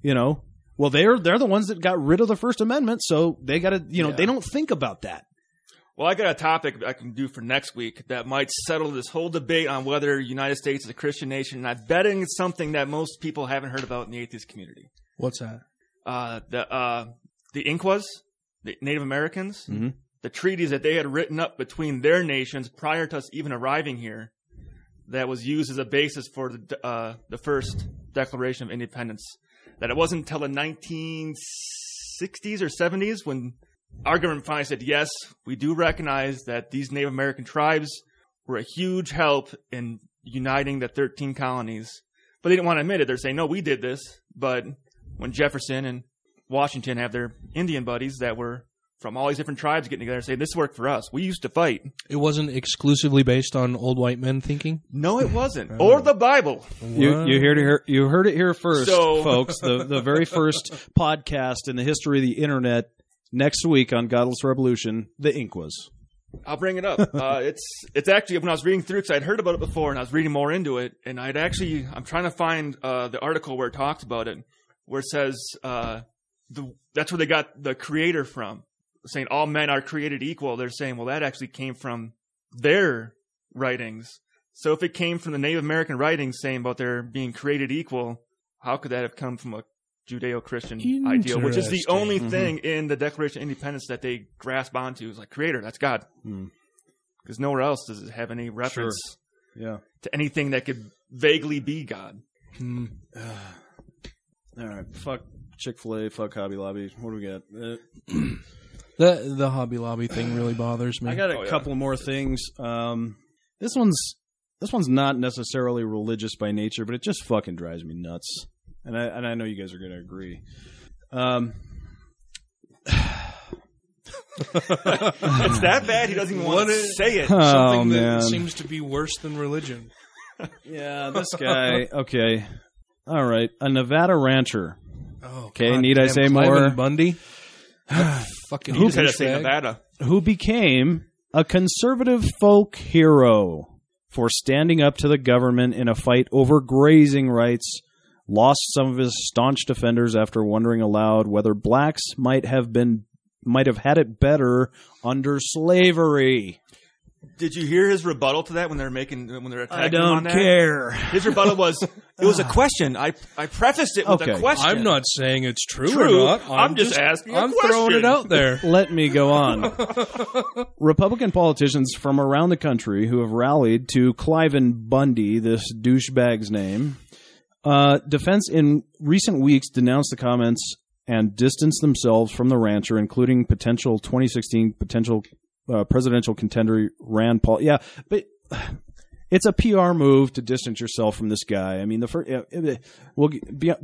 B: You know, well they're they're the ones that got rid of the First Amendment, so they got to you know
A: Yeah.
B: they don't think about that.
A: Well, I got a topic I can do for next week that might settle this whole debate on whether United States is a Christian nation. And I'm betting it's something that most people haven't heard about in the atheist community.
C: What's that?
A: Uh, the, uh, the Iroquois, the Native Americans,
B: Mhm.
A: the treaties that they had written up between their nations prior to us even arriving here that was used as a basis for the, uh, the first Declaration of Independence. That it wasn't until the 1960s or 70s when our government finally said, yes, we do recognize that these Native American tribes were a huge help in uniting the 13 colonies. But they didn't want to admit it. They're saying, no, we did this. But when Jefferson and Washington have their Indian buddies that were from all these different tribes getting together and saying, this worked for us. We used to fight.
C: It wasn't exclusively based on old white men thinking.
A: No, it wasn't. Or the Bible.
B: You you heard it here you heard it here first,
A: So- (laughs)
B: folks. The the very first podcast in the history of the internet next week on Godless Revolution, the Iroquois.
A: I'll bring it up. (laughs) Uh, it's it's actually when I was reading through because I'd heard about it before and I was reading more into it, and I'd actually I'm trying to find uh, the article where it talks about it, where it says uh, the that's where they got the creator from, saying all men are created equal. They're saying, well, that actually came from their writings. So if it came from the Native American writings saying about their being created equal, how could that have come from a Judeo-Christian ideal, which is the only
B: Mhm.
A: thing in the Declaration of Independence that they grasp onto is like creator, that's God.
B: Hmm.
A: Because nowhere else does it have any reference
B: Yeah.
A: to anything that could vaguely be God.
C: Hmm. (sighs)
B: All right. Fuck Chick Fil A. Fuck Hobby Lobby. What do we got? Uh,
C: The the Hobby Lobby thing really bothers me.
B: I got a
A: Oh, yeah.
B: couple more things. Um, this one's this one's not necessarily religious by nature, but it just fucking drives me nuts. And I and I know you guys are going to agree. Um,
A: It's that bad he doesn't even want
C: What
A: to
C: is-
A: say it.
B: Oh,
C: Something that
B: man.
C: seems to be worse than religion. (laughs)
B: yeah, this guy. Okay. All right. A Nevada rancher.
C: Oh,
B: Okay,
C: God
B: need I say
C: Cliven
B: more?
C: Bundy. (sighs) (sighs) That fucking
A: Who said to say. Nevada?
B: who became a conservative folk hero for standing up to the government in a fight over grazing rights, lost some of his staunch defenders after wondering aloud whether blacks might have been might have had it better under slavery.
A: Did you hear his rebuttal to that when they're making when they're attacking
B: I don't
A: on that?
B: care.
A: His rebuttal was it was a (laughs) question. I I prefaced it with
B: Okay.
A: a question.
C: I'm not saying it's true,
A: True.
C: or not.
A: I'm just asking a
C: I'm throwing
A: question.
C: it out there. (laughs)
B: Let me go on. (laughs) Republican politicians from around the country who have rallied to Cliven Bundy, this douchebag's name, uh, defense in recent weeks denounced the comments and distanced themselves from the rancher, including potential 2016 potential uh, presidential contender Rand Paul. Yeah, but it's a PR move to distance yourself from this guy. I mean, the first, well,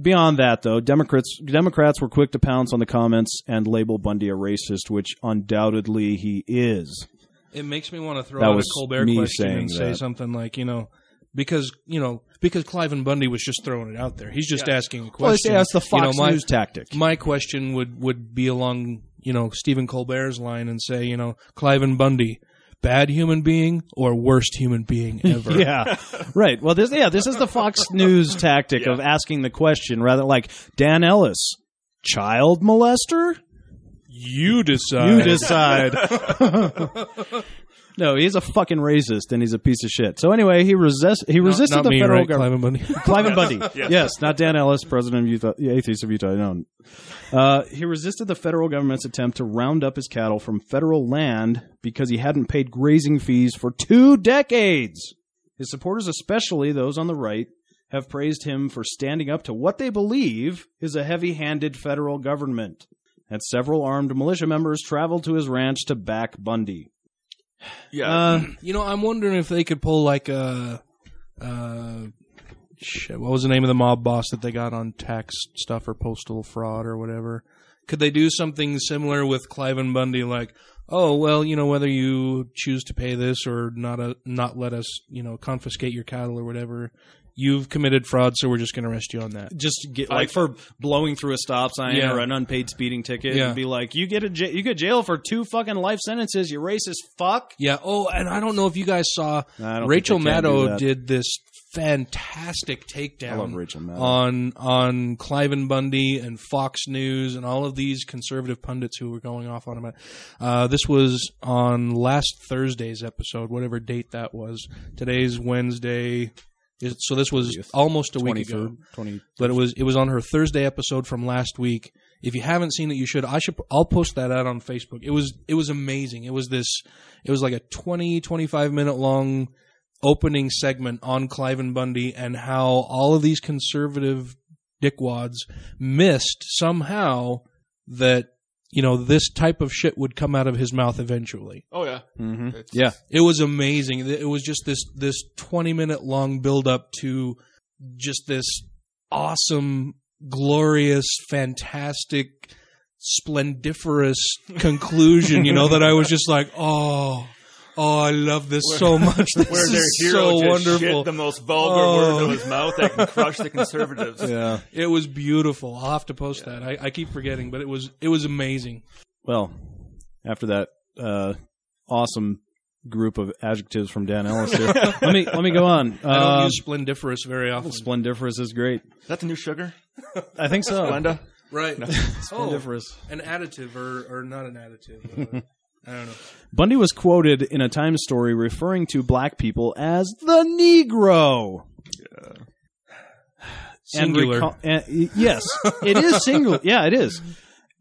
B: beyond that though, Democrats Democrats were quick to pounce on the comments and label Bundy a racist, which undoubtedly he is.
C: It makes me want to throw
B: That
C: out a Colbert
B: me
C: question
B: saying
C: and say
B: that.
C: something like, you know, because you know because Cliven Bundy was just throwing it out there. He's just asking a
B: Well,
C: question.
B: that's the
C: You know,
B: Fox
C: my-
B: News tactic.
C: my question would would be along you know Stephen Colbert's line and say you know Cliven Bundy, bad human being or worst human being (laughs) ever.
B: yeah, right. Well, this yeah, this is the Fox (laughs) News tactic of asking the question rather like Dan Ellis, child molester.
C: You decide.
B: You decide. (laughs) no, he's a fucking racist and he's a piece of shit. So anyway, he resist he
C: Not-
B: resisted
C: not
B: the
C: me,
B: federal
C: right,
B: government.
C: Cliven Bundy. (laughs)
B: Cliven Bundy. (laughs) yes. not Dan Ellis, president of Utah, yeah, atheist of Utah. No. Uh, he resisted the federal government's attempt to round up his cattle from federal land because he hadn't paid grazing fees for two decades. His supporters, especially those on the right, have praised him for standing up to what they believe is a heavy handed federal government. And several armed militia members traveled to his ranch to back Bundy.
A: Yeah.
B: Uh,
C: You know, I'm wondering if they could pull like a, uh, shit, what was the name of the mob boss that they got on tax stuff or postal fraud or whatever? Could they do something similar with Cliven Bundy? Like, oh well, you know, whether you choose to pay this or not, a, not let us, you know, confiscate your cattle or whatever, you've committed fraud, so we're just going to arrest you on that.
B: just get like for blowing through a stop sign
C: Yeah.
B: or an unpaid speeding ticket
C: Yeah.
B: and be like, you get a j- you get jail for two fucking life sentences. You racist fuck.
C: Yeah. Oh, and I don't know if you guys saw Rachel
B: think they can do
C: Maddow did this fantastic takedown
B: I love Rachel
C: on on Cliven Bundy and Fox News and all of these conservative pundits who were going off on him. Uh, this was on last Thursday's episode, whatever date that was. Today's Wednesday. So this was almost a week ago.
B: 20
C: But it was it was on her Thursday episode from last week. If you haven't seen it, you should. I should. I'll post that out on Facebook. It was it was amazing. It was this. It was like a 20, 25 minute long opening segment on Cliven Bundy and how all of these conservative dickwads missed somehow that you know this type of shit would come out of his mouth eventually.
A: oh yeah.
B: Mhm. Yeah.
C: It was amazing. It was just this this twenty minute long build up to just this awesome, glorious, fantastic, splendiferous (laughs) conclusion. You know that I was just like, oh, oh, I love this so much. (laughs) This
A: Where their
C: is
A: hero
C: so
A: just
C: wonderful.
A: shit the most vulgar
C: Oh.
A: word out of his mouth that can crush the conservatives. (laughs)
B: Yeah.
C: It was beautiful. I'll have to post that. I, I keep forgetting, but it was it was amazing.
B: Well, after that uh, awesome group of adjectives from Dan Ellis here, (laughs) let me let me go on.
C: I don't
B: Uh,
C: use splendiferous very often.
B: splendiferous is great.
A: Is that the new sugar?
B: I think so.
A: Splenda?
C: right. Oh,
B: Splendiferous.
C: an additive or or not an additive. uh, I don't know.
B: Bundy was quoted in a Times story referring to black people as the Negro. (sighs) And
C: Singular.
B: recall- and- yes, it is singular. (laughs) Yeah, it is.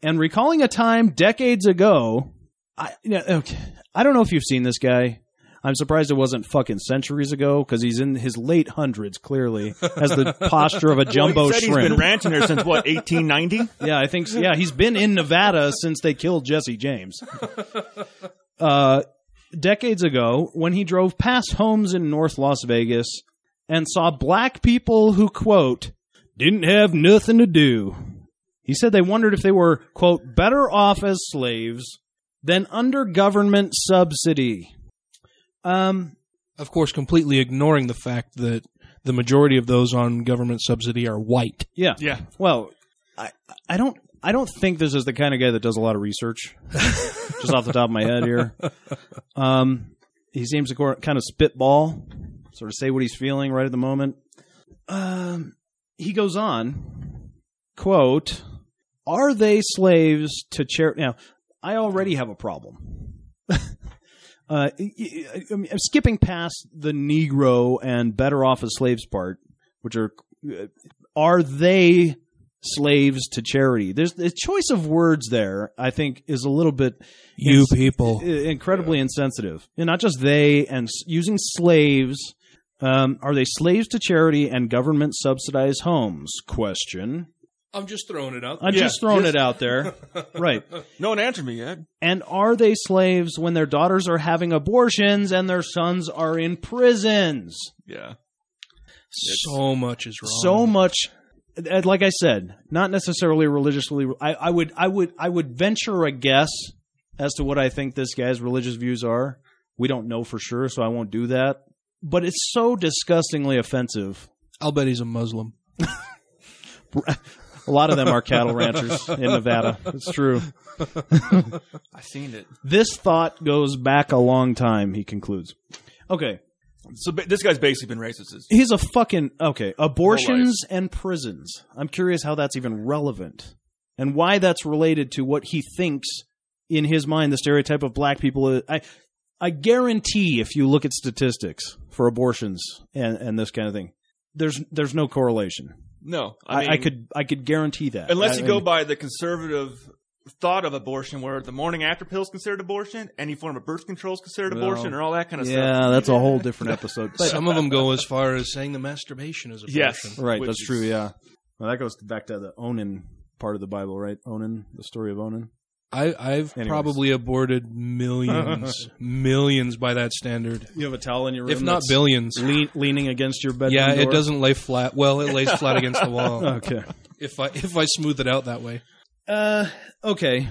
B: And recalling a time decades ago, I okay. I don't know if you've seen this guy. I'm surprised it wasn't fucking centuries ago because he's in his late hundreds. Clearly, has the (laughs) posture of a jumbo
A: well, he said
B: shrimp.
A: He's been ranching there since what 1890. (laughs)
B: Yeah, I think so. Yeah, he's been in Nevada since they killed Jesse James. (laughs) Uh, decades ago, when he drove past homes in North Las Vegas and saw black people who, quote, didn't have nothing to do. He said they wondered if they were, quote, better off as slaves than under government subsidy. Um,
C: of course, completely ignoring the fact that the majority of those on government subsidy are white.
B: yeah.
A: Yeah.
B: Well, I I don't I don't think this is the kind of guy that does a lot of research. (laughs) just off the top of my head here. Um, he seems to kind of spitball, sort of say what he's feeling right at the moment. Um, he goes on, quote, "Are they slaves to charity?" Now, I already have a problem. (laughs) uh, y- y- I mean, I'm skipping past the Negro and better off as slaves part, which are uh, are they slaves to charity? There's the choice of words there. I think is a little bit
C: You
B: ins-
C: people.
B: incredibly insensitive. And not just they and using slaves. Um, are they slaves to charity and government subsidized homes? Question.
C: I'm just throwing it out.
B: I'm
A: Yeah,
B: just throwing
A: just-
B: it out there. (laughs) right.
A: No one answered me yet.
B: And are they slaves when their daughters are having abortions and their sons are in prisons?
A: Yeah.
C: so much is wrong.
B: so much like i said not necessarily religiously I, I would i would i would venture a guess as to what i think this guy's religious views are we don't know for sure so i won't do that but it's so disgustingly offensive.
C: I'll bet he's a Muslim. (laughs)
B: A lot of them are cattle ranchers in Nevada. It's true. (laughs)
A: I seen it.
B: This thought goes back a long time, he concludes. Okay.
A: So ba- this guy's basically been racist. his-
B: He's a fucking okay. Abortions and prisons. I'm curious how that's even relevant, and why that's related to what he thinks in his mind the stereotype of black people. Is. I I guarantee if you look at statistics for abortions and and this kind of thing, there's there's no correlation.
A: No,
B: I,
A: I, mean,
B: I could I could guarantee that
A: unless
B: I
A: you go
B: mean,
A: by the conservative thought of abortion, where the morning after pill is considered abortion, any form of birth control is considered
B: Well,
A: abortion, or all that kind of stuff.
B: yeah, that's a whole different episode. But (laughs)
C: Some of them go as far as saying the masturbation is abortion.
A: Yes.
B: right, that's
A: is-
B: true. Yeah, well, that goes back to the Onan part of the Bible, right? Onan, the story of Onan.
C: I, I've
B: Anyways.
C: probably aborted millions, (laughs) millions by that standard,
B: You have a towel in your room,
C: if not
B: that's
C: billions.
B: lean, leaning against your bedroom.
C: Yeah, it doesn't lay flat. Well, it lays flat against the wall. (laughs)
B: Okay.
C: If I if I smooth it out that way.
B: Uh, okay.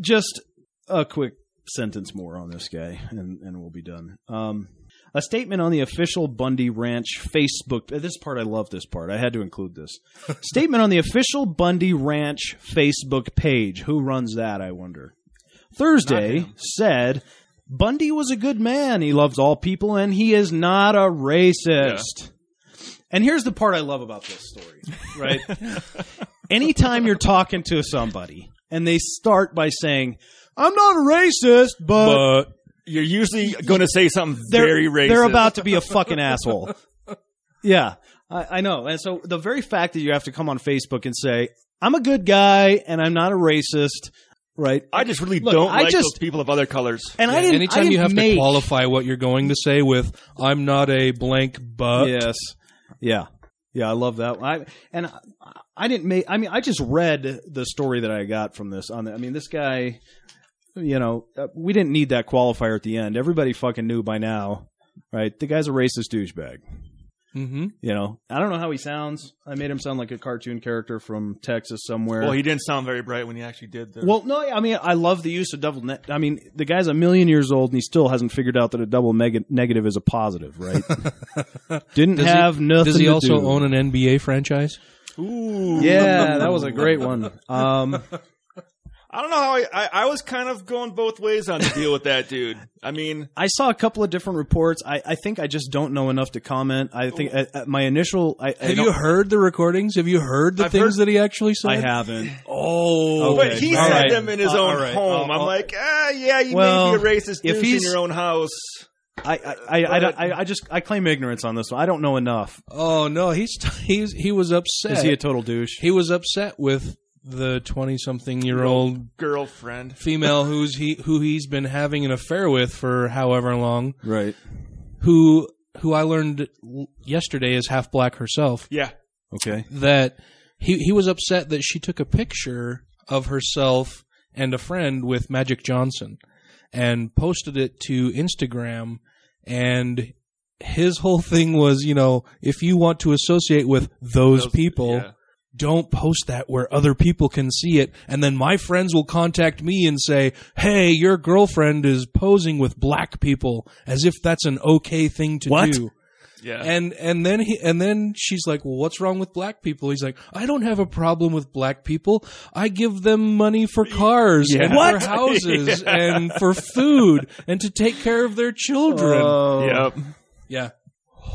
B: Just a quick sentence more on this guy, and, and we'll be done. Um, a statement on the official Bundy Ranch Facebook. Uh, this part, I love this part. I had to include this. (laughs) statement on the official Bundy Ranch Facebook page. Who runs that, I wonder? Thursday said Bundy was a good man. He loves all people, and he is not a racist. And here's the part I love about this story, (laughs) right? Anytime you're talking to somebody and they start by saying, I'm not a racist, but,
C: But
A: You're usually going to say something
B: they're,
A: very racist.
B: they're about to be a fucking asshole. (laughs) Yeah, I, I know. And so the very fact that you have to come on Facebook and say, I'm a good guy and I'm not a racist, right?
A: I just really
B: Look,
A: don't
B: I
A: like
B: just-
A: those people of other colors.
B: And I didn't. I
C: anytime
B: didn't
C: you have
B: make,
C: to qualify what you're going to say with "I'm not a blank but,"
B: Yes. Yeah. Yeah, I love that. I and I, I didn't make. I mean, I just read the story that I got from this. On the, I mean, this guy. You know, uh, we didn't need that qualifier at the end. Everybody fucking knew by now, right? The guy's a racist douchebag.
C: hmm
B: You know, I don't know how he sounds. I made him sound like a cartoon character from Texas somewhere.
A: Well, he didn't sound very bright when he actually did. The,
B: Well, no, I mean, I love the use of double. Ne- I mean, the guy's a million years old and he still hasn't figured out that a double mega- negative is a positive, right? (laughs) Didn't
C: Does he-
B: have nothing.
C: Does he
B: to
C: also
B: do.
C: own an NBA franchise?
A: Ooh.
B: Yeah, that was a great one. Um, (laughs)
A: I don't know how I, I. I was kind of going both ways on the deal with that dude. I mean, (laughs)
B: I saw a couple of different reports. I, I think I just don't know enough to comment. I think uh, uh, my initial. I, I
C: Have
B: don't-
C: you heard the recordings? Have you heard the
A: I've
C: things
A: heard-
C: that he actually said?
B: I haven't.
C: Oh,
B: Okay.
A: but he
B: all
A: said
B: right.
A: them in his
B: Uh,
A: own
B: all right.
A: home.
B: I'll-
A: I'm
B: I'll-
A: like, ah, yeah, you
B: Well,
A: may be a racist
B: if
A: douche in your own house.
B: I, I, I, I, I, I just I claim ignorance on this one. I don't know enough.
C: oh no, he's (laughs) he's he was upset.
B: Is he a total douche?
C: he was upset with the twenty-something-year-old
A: Girlfriend.
C: female (laughs) who's he who he's been having an affair with for however long.
B: Right.
C: Who who I learned yesterday is half black herself.
A: Yeah.
B: Okay.
C: That he he was upset that she took a picture of herself and a friend with Magic Johnson and posted it to Instagram and his whole thing was, you know, if you want to associate with those,
A: Those-
C: people,
A: yeah.
C: Don't post that where other people can see it. And then my friends will contact me and say, Hey, your girlfriend is posing with black people as if that's an okay thing to
B: What?
C: do.
A: Yeah.
C: And and then he and then she's like, "Well, what's wrong with black people?" He's like, "I don't have a problem with black people. I give them money for cars
A: Yeah.
C: and
B: What?
C: for (laughs) houses and for food and to take care of their children."
B: Oh.
A: yep.
C: yeah.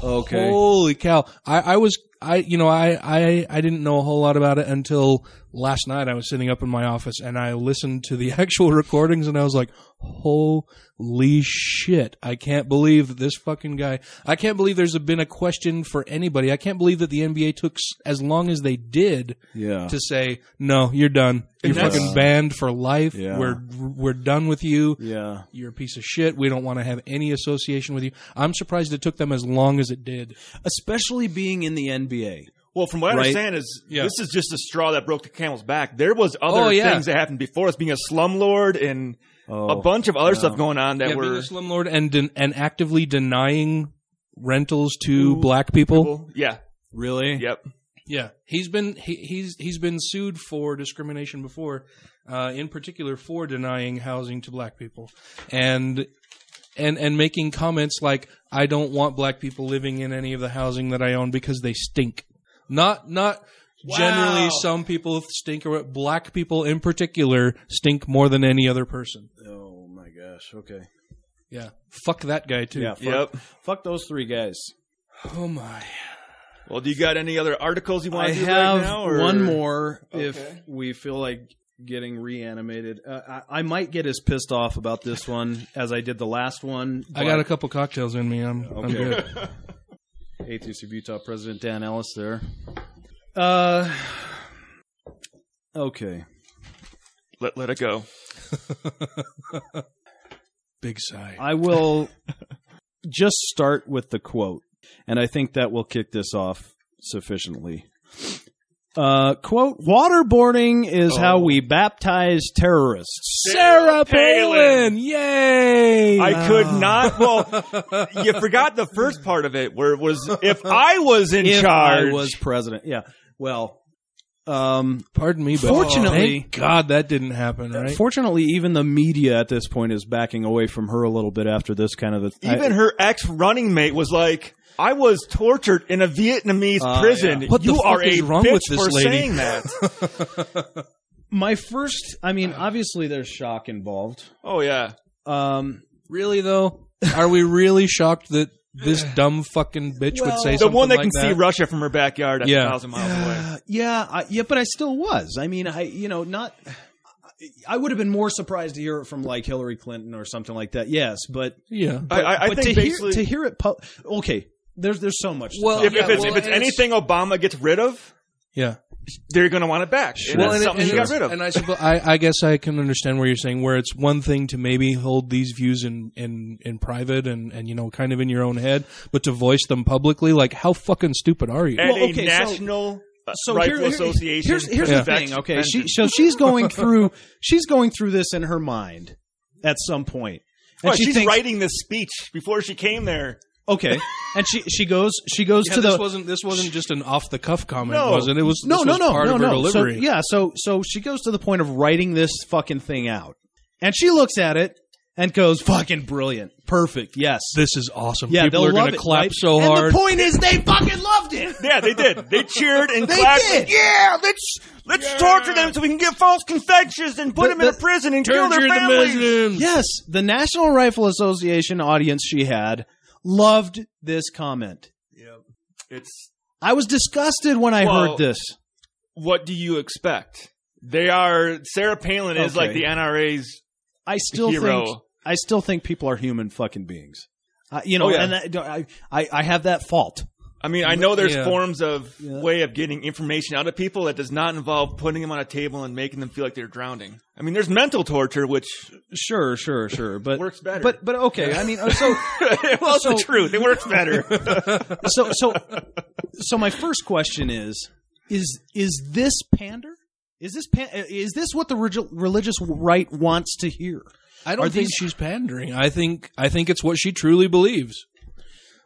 B: Okay.
C: Holy cow! I, I was I you know I, I I didn't know a whole lot about it until last night. I was sitting up in my office and I listened to the (laughs) actual recordings and I was like, "Holy shit! I can't believe that this fucking guy. I can't believe there's been a question for anybody. I can't believe that the NBA took as long as they did
B: Yeah.
C: to say no. You're done. You're fucking banned for life.
B: Yeah.
C: We're we're done with you."
B: yeah.
C: You're a piece of shit. We don't want to have any association with you. I'm surprised it took them as long as it did.
B: Especially being in the NBA.
A: Well, from what I
B: Right.
A: understand, is
C: Yeah.
A: this is just a straw that broke the camel's back. There was other
C: Oh, yeah.
A: things that happened before us, being a slumlord and
B: Oh.
A: a bunch of other stuff going on that
C: yeah, being
A: were
C: a slumlord and den- and actively denying rentals to
A: Ooh,
C: black people.
A: Yeah.
B: Really?
A: Yep.
C: Yeah, he's been he, he's he's been sued for discrimination before, uh, in particular for denying housing to black people, and and and making comments like I don't want black people living in any of the housing that I own because they stink. Not not generally some people stink or black people in particular stink more than any other person.
B: Oh my gosh. Okay.
C: Yeah. Fuck that guy too.
B: Yeah. Fuck,
A: Yep.
B: Fuck those three guys.
C: Oh my.
A: Well, do you got any other articles you want
B: I
A: to do
B: have
A: right now? Or?
B: one more if
A: Okay.
B: we feel like getting reanimated. Uh, I, I might get as pissed off about this one as I did the last one.
C: I got a couple cocktails in me. I'm I'm good. (laughs)
B: Atheist of Utah President Dan Ellis there. Uh, okay.
A: Let, let it go. (laughs)
C: Big sigh.
B: I will (laughs) just start with the quote, and I think that will kick this off sufficiently. Uh, quote, waterboarding is how
A: Oh.
B: we baptize terrorists.
C: Sarah
A: Palin!
C: Palin! Yay!
A: I could not. Well, (laughs) you forgot the first part of it, where it was if I was in
B: If
A: charge.
B: I was president. Yeah. Well, um,
C: Pardon me, but
B: Fortunately-
C: thank God that didn't happen. Right?
B: fortunately, even the media at this point is backing away from her a little bit after this kind of a.
A: even her ex running mate was like, "I was tortured in a Vietnamese
B: Uh,
A: prison.
C: yeah. What the
A: you
C: fuck
A: are
C: is
A: a
C: wrong
A: bitch
C: with this
A: for
C: lady?"
A: saying that." (laughs)
B: my first. I mean, obviously, there's shock involved.
A: oh yeah.
B: Um,
C: Really though? Are we really shocked that this dumb fucking bitch would say something?
A: The
C: something
A: one that
C: like
A: can see Russia from her backyard
C: Yeah.
A: a thousand miles away.
B: Uh, yeah, I, yeah, but I still was. I mean, I you know not. I would have been more surprised to hear it from like Hillary Clinton or something like that. Yes, but
C: Yeah.
A: I, I, I
B: but
A: think
B: to hear to hear it. pu- okay, there's there's so much.
C: Well,
B: talk
A: if, if it's
C: well,
A: if it's
C: and it's-
A: anything Obama gets rid of,
C: Yeah.
A: they're going to want it back. And
C: Well, and,
A: something
C: and
A: he got rid of.
C: and I suppose I, I guess I can understand where you're saying where it's one thing to maybe hold these views in in in private and and you know kind of in your own head, but to voice them publicly, like how fucking stupid are you?
A: and
B: Well,
A: a
B: okay, so-
A: national uh,
B: so
A: rifle
B: here- here-
A: association.
B: Here's here's
C: Yeah.
B: the thing. Okay, she, so she's going through (laughs) she's going through this in her mind at some point, and
A: What,
B: she
A: she's
B: thinks,
A: writing this speech before she came there.
B: Okay, and she she goes she goes
C: Yeah,
B: to
C: this
B: the
C: wasn't this wasn't just an off the cuff comment,
A: No.
C: was it? It was
B: no no
C: was
B: no
C: part
B: no
C: of her
B: no. So, yeah, so so she goes to the point of writing this fucking thing out, and she looks at it and goes, "Fucking brilliant, perfect, yes."
C: This is awesome.
B: Yeah,
C: People are gonna
B: it,
C: clap
B: right?
C: so
B: and
C: hard.
B: the point is, they fucking loved it.
A: Yeah, they did. They cheered and
B: They
A: clapped.
B: did.
A: Yeah, let's let's torture them so we can get false confessions and put
B: The-
A: them in a
B: the-
A: prison and kill their
C: Torture the
A: families.
B: Yes, the National Rifle Association audience she had loved this comment. Yep.
A: It's
B: I was disgusted when I
A: Well,
B: heard this.
A: what do you expect? They are Sarah Palin is like the NRA's
B: I still
A: hero.
B: think I still think people are human fucking beings. Uh, you know,
A: Oh, yeah.
B: and that, I, I I have that fault.
A: I mean, I know there's
C: Yeah.
A: forms of
B: Yeah.
A: way of getting information out of people that does not involve putting them on a table and making them feel like they're drowning. I mean, there's mental torture, which
B: Sure, sure, sure, but
A: Works better.
B: But but okay, I mean, uh, so (laughs)
A: well, it's
B: So-
A: the truth. It works better. (laughs) (laughs)
B: so so so my first question is is is this pander? Is this pan- is this what the regi- religious right wants to hear?
C: I don't
B: Are
C: think
B: these-
C: she's pandering. I think I think it's what she truly believes.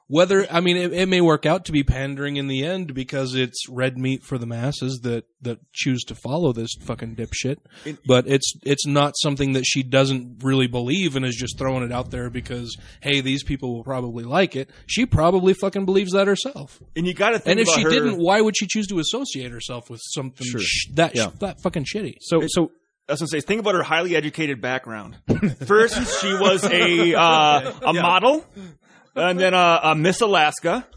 C: Whether I mean, it, it may work out to be pandering in the end because it's red meat for the masses that that choose to follow this fucking dipshit. but it's it's not something that she doesn't really believe and is just throwing it out there because hey, these people will probably like it. She probably fucking believes that herself.
A: and you got to think
C: And if
A: about
C: she
A: her-
C: didn't, why would she choose to associate herself with something
B: Sure.
C: sh- that
B: Yeah.
C: that fucking shitty?
B: So so
A: I was gonna say, think about her highly educated background. First, she was a uh, a (laughs) model, and then a, a Miss Alaska.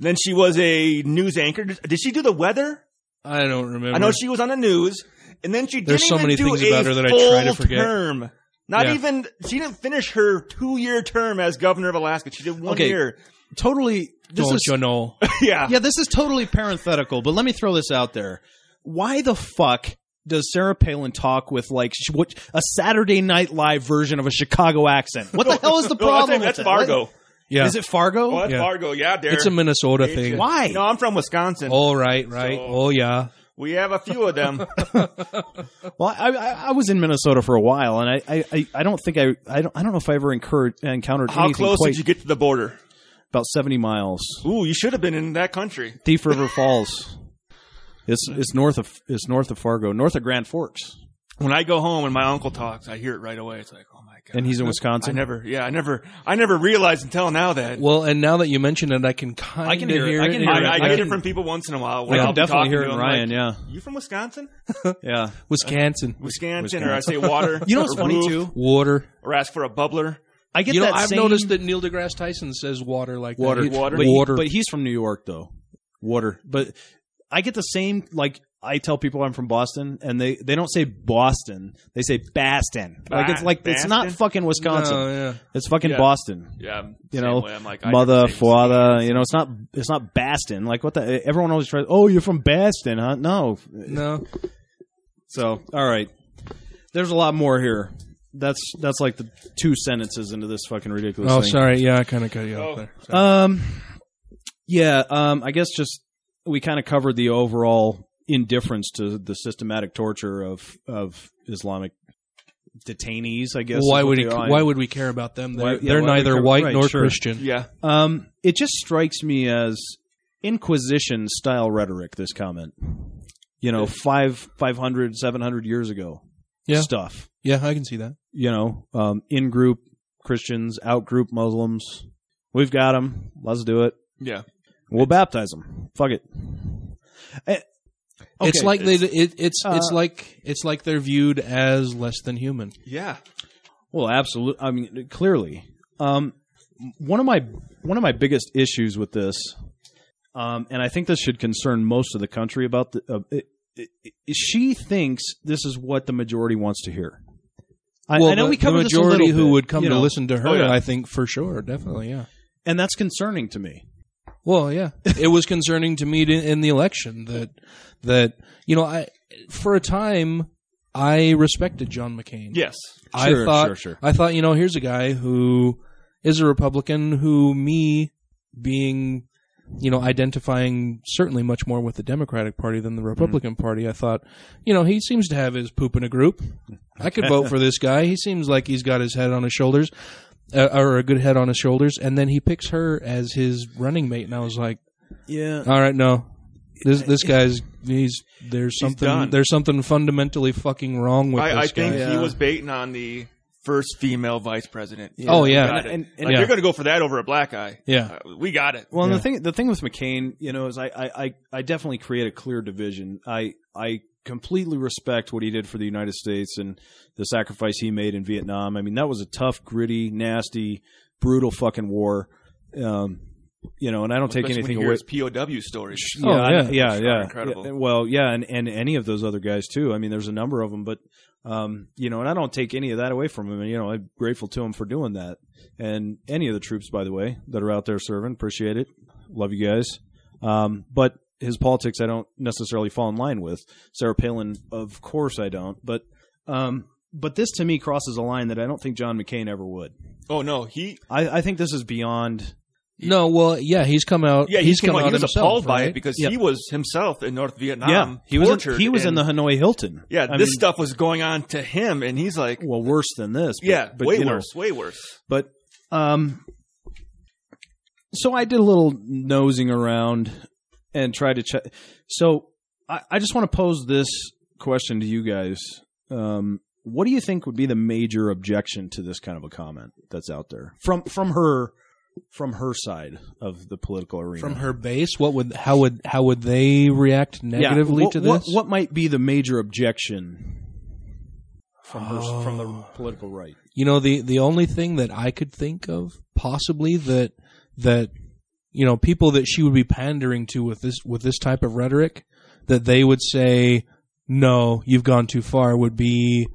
A: Then she was a news anchor. Did, did she do the weather?
C: I don't remember.
A: I know she was on the news, and then she
C: There's
A: didn't
C: so
A: even
C: many
A: do
C: things
A: a
C: about her that I
A: full
C: try to forget.
A: term. Not
C: Yeah.
A: even she didn't finish her two year term as governor of Alaska. She did one
B: Okay.
A: year.
B: totally this
C: don't
B: is
C: you know? (laughs)
A: yeah.
B: yeah, this is totally parenthetical, but let me throw this out there. Why the fuck does Sarah Palin talk with like sh- what a Saturday Night Live version of a Chicago accent? What the hell is the (laughs)
A: No,
B: problem?
A: that's,
B: with
A: that's
B: that?
A: Fargo.
C: Yeah,
B: Is it Fargo?
A: Oh, that's
C: Yeah.
A: Fargo. Yeah, there.
C: it's a Minnesota thing.
B: Why?
A: No, I'm from Wisconsin.
C: Oh right, right.
A: So-
C: oh yeah.
A: We have a few of them. (laughs)
B: Well, I, I, I was in Minnesota for a while, and I, I, I- I don't think I, I don't, I don't know if I ever incurred, encountered
A: How
B: anything
A: close
B: quite
A: did you get to the border?
B: about seventy miles.
A: Ooh, you should have been in that country.
B: Thief River Falls. It's it's north of it's north of Fargo, north of Grand Forks.
A: when I go home and my uncle talks, I hear it right away. It's like, oh my god.
B: And he's in
A: I
B: Wisconsin.
A: never, yeah, I never, I never realized until now that
C: Well, and now that you mention it, I can kind
B: I
C: of
B: can
C: hear,
B: hear it. I can hear
A: I,
B: it.
A: I,
B: I
A: get
B: can-
A: it from people once in a while.
B: I
A: When I'll
B: can definitely
A: talking
B: hear it in Ryan.
A: like,
B: yeah,
A: You from Wisconsin? (laughs)
B: yeah.
C: Wisconsin.
A: Wisconsin, or I say water. (laughs)
B: You know what's funny
A: roof,
B: too?
C: Water.
A: Or ask for a bubbler.
B: I get
C: You know,
B: that
C: I've
B: same
C: noticed that Neil deGrasse Tyson says water like
B: water,
C: that.
A: Water.
B: but, he-
C: water.
B: but he's from New York though. Water, but I get the same. Like I tell people I'm from Boston, and they they don't say Boston, they say Baston. Like it's
A: Ba-
B: like it's not fucking Wisconsin.
C: No, yeah.
B: It's fucking
A: Yeah.
B: Boston.
A: Yeah,
B: You know,
A: way. I'm like, I
B: Mother,
A: never say
B: father. You know, it's not it's not Baston. Like what the? Everyone always tries. Oh, you're from Baston, huh? No.
C: No.
B: So all right, there's a lot more here. That's that's like the two sentences into this fucking ridiculous.
C: Oh,
B: thing.
C: sorry. Yeah, I kind of cut you
A: Oh.
C: off there. Sorry.
B: Um, yeah. Um, I guess just we kind of covered the overall indifference to the systematic torture of of Islamic detainees. I guess.
C: Well, why would he, why would we care about them? They're,
B: Why- yeah,
C: they're
B: why would we
C: neither
B: care-
C: white
B: right,
C: nor
B: sure.
C: Christian.
A: Yeah,
B: Um, it just strikes me as Inquisition style rhetoric. This comment, you know, five, 500, 700 years ago,
C: Yeah.
B: stuff.
C: Yeah, I can see that.
B: You know, um, in group Christians, out group Muslims. We've got them. Let's do it.
A: yeah.
B: We'll baptize them. Fuck it. Eh,
C: It's
B: okay.
C: like they. It, it's it's
B: Uh,
C: like it's like they're viewed as less than human.
A: Yeah.
B: Well, absolutely. I mean, clearly, um, one of my one of my biggest issues with this, um, and I think this should concern most of the country about the. Uh, it, it, it- she thinks this is what the majority wants to hear. I,
C: well,
B: I know
C: the,
B: we covered
C: the
B: this a
C: majority
B: little
C: who
B: bit,
C: would come
B: you
C: to
B: know,
C: listen to her.
A: Oh, yeah.
C: I think for sure, definitely, yeah.
B: and that's concerning to me.
C: Well, yeah, (laughs) it was concerning to me in, in the election that that you know I for a time I respected John McCain.
A: Yes.
C: I
B: Sure,
C: thought
B: sure, sure.
C: I thought you know here's a guy who is a Republican who me being you know identifying certainly much more with the Democratic Party than the mm-hmm. Republican Party. I thought you know he seems to have his poop in a group. I could vote for this guy. He seems like he's got his head on his shoulders. Uh, or a good head on his shoulders, and then he picks her as his running mate, and I was like,
B: Yeah.
C: all right, no. This this guy's he's there's something
A: done.
C: there's something fundamentally fucking wrong with
A: I,
C: this
A: I think
C: guy.
A: he was baiting on the first female vice president.
C: Oh,
A: We
C: yeah.
A: got it.
B: And- and-
A: like
C: yeah.
A: they're going to go for that over a black guy.
C: Yeah.
A: Uh, we got it.
B: Well, and
C: Yeah.
B: the thing the thing with McCain, you know, is I, I, I, I definitely create a clear division. I I completely respect what he did for the United States and the sacrifice he made in Vietnam. I mean, that was a tough, gritty, nasty, brutal fucking war. Um, you know, and I don't take
A: Especially when
B: anything
A: you
B: away.
A: his POW stories.
C: Oh,
B: I-
C: yeah.
B: yeah, yeah,
A: incredible.
B: Yeah, Well, yeah, and, and any of those other guys too. I mean, there's a number of them, but um, you know, and I don't take any of that away from him. And you know, I'm grateful to him for doing that. And any of the troops, by the way, that are out there serving, appreciate it. Love you guys. Um, but his politics, I don't necessarily fall in line with. Sarah Palin, of course, I don't. But um, but this to me crosses a line that I don't think John McCain ever would.
A: Oh no, he
B: I, I think this is beyond.
C: No, well, yeah, he's come out.
A: yeah
C: he's
A: he came
C: come
A: out,
C: out
A: he was
C: himself,
A: appalled by
C: right?
A: it because
B: Yep.
A: he was himself in North Vietnam.
B: yeah, he was in,
A: tortured,
B: he was in the Hanoi Hilton.
A: yeah.
B: I
A: this
B: mean,
A: stuff was going on to him, and he's like,
B: well worse than this. But,
A: yeah,
B: but,
A: way
B: you know,
A: worse, way worse.
B: But um, so I did a little nosing around and try to check. So I, I just want to pose this question to you guys. Um, what do you think would be the major objection to this kind of a comment that's out there from from her from her side of the political arena?
C: From her base, what would how would how would they react
B: Yeah,
C: negatively
B: what,
C: to this?
B: What, might be the major objection from her from the
C: Oh.
B: political right?
C: You know, the the only thing that I could think of possibly that that you know people that she would be pandering to with this with this type of rhetoric that they would say no, you've gone too far would be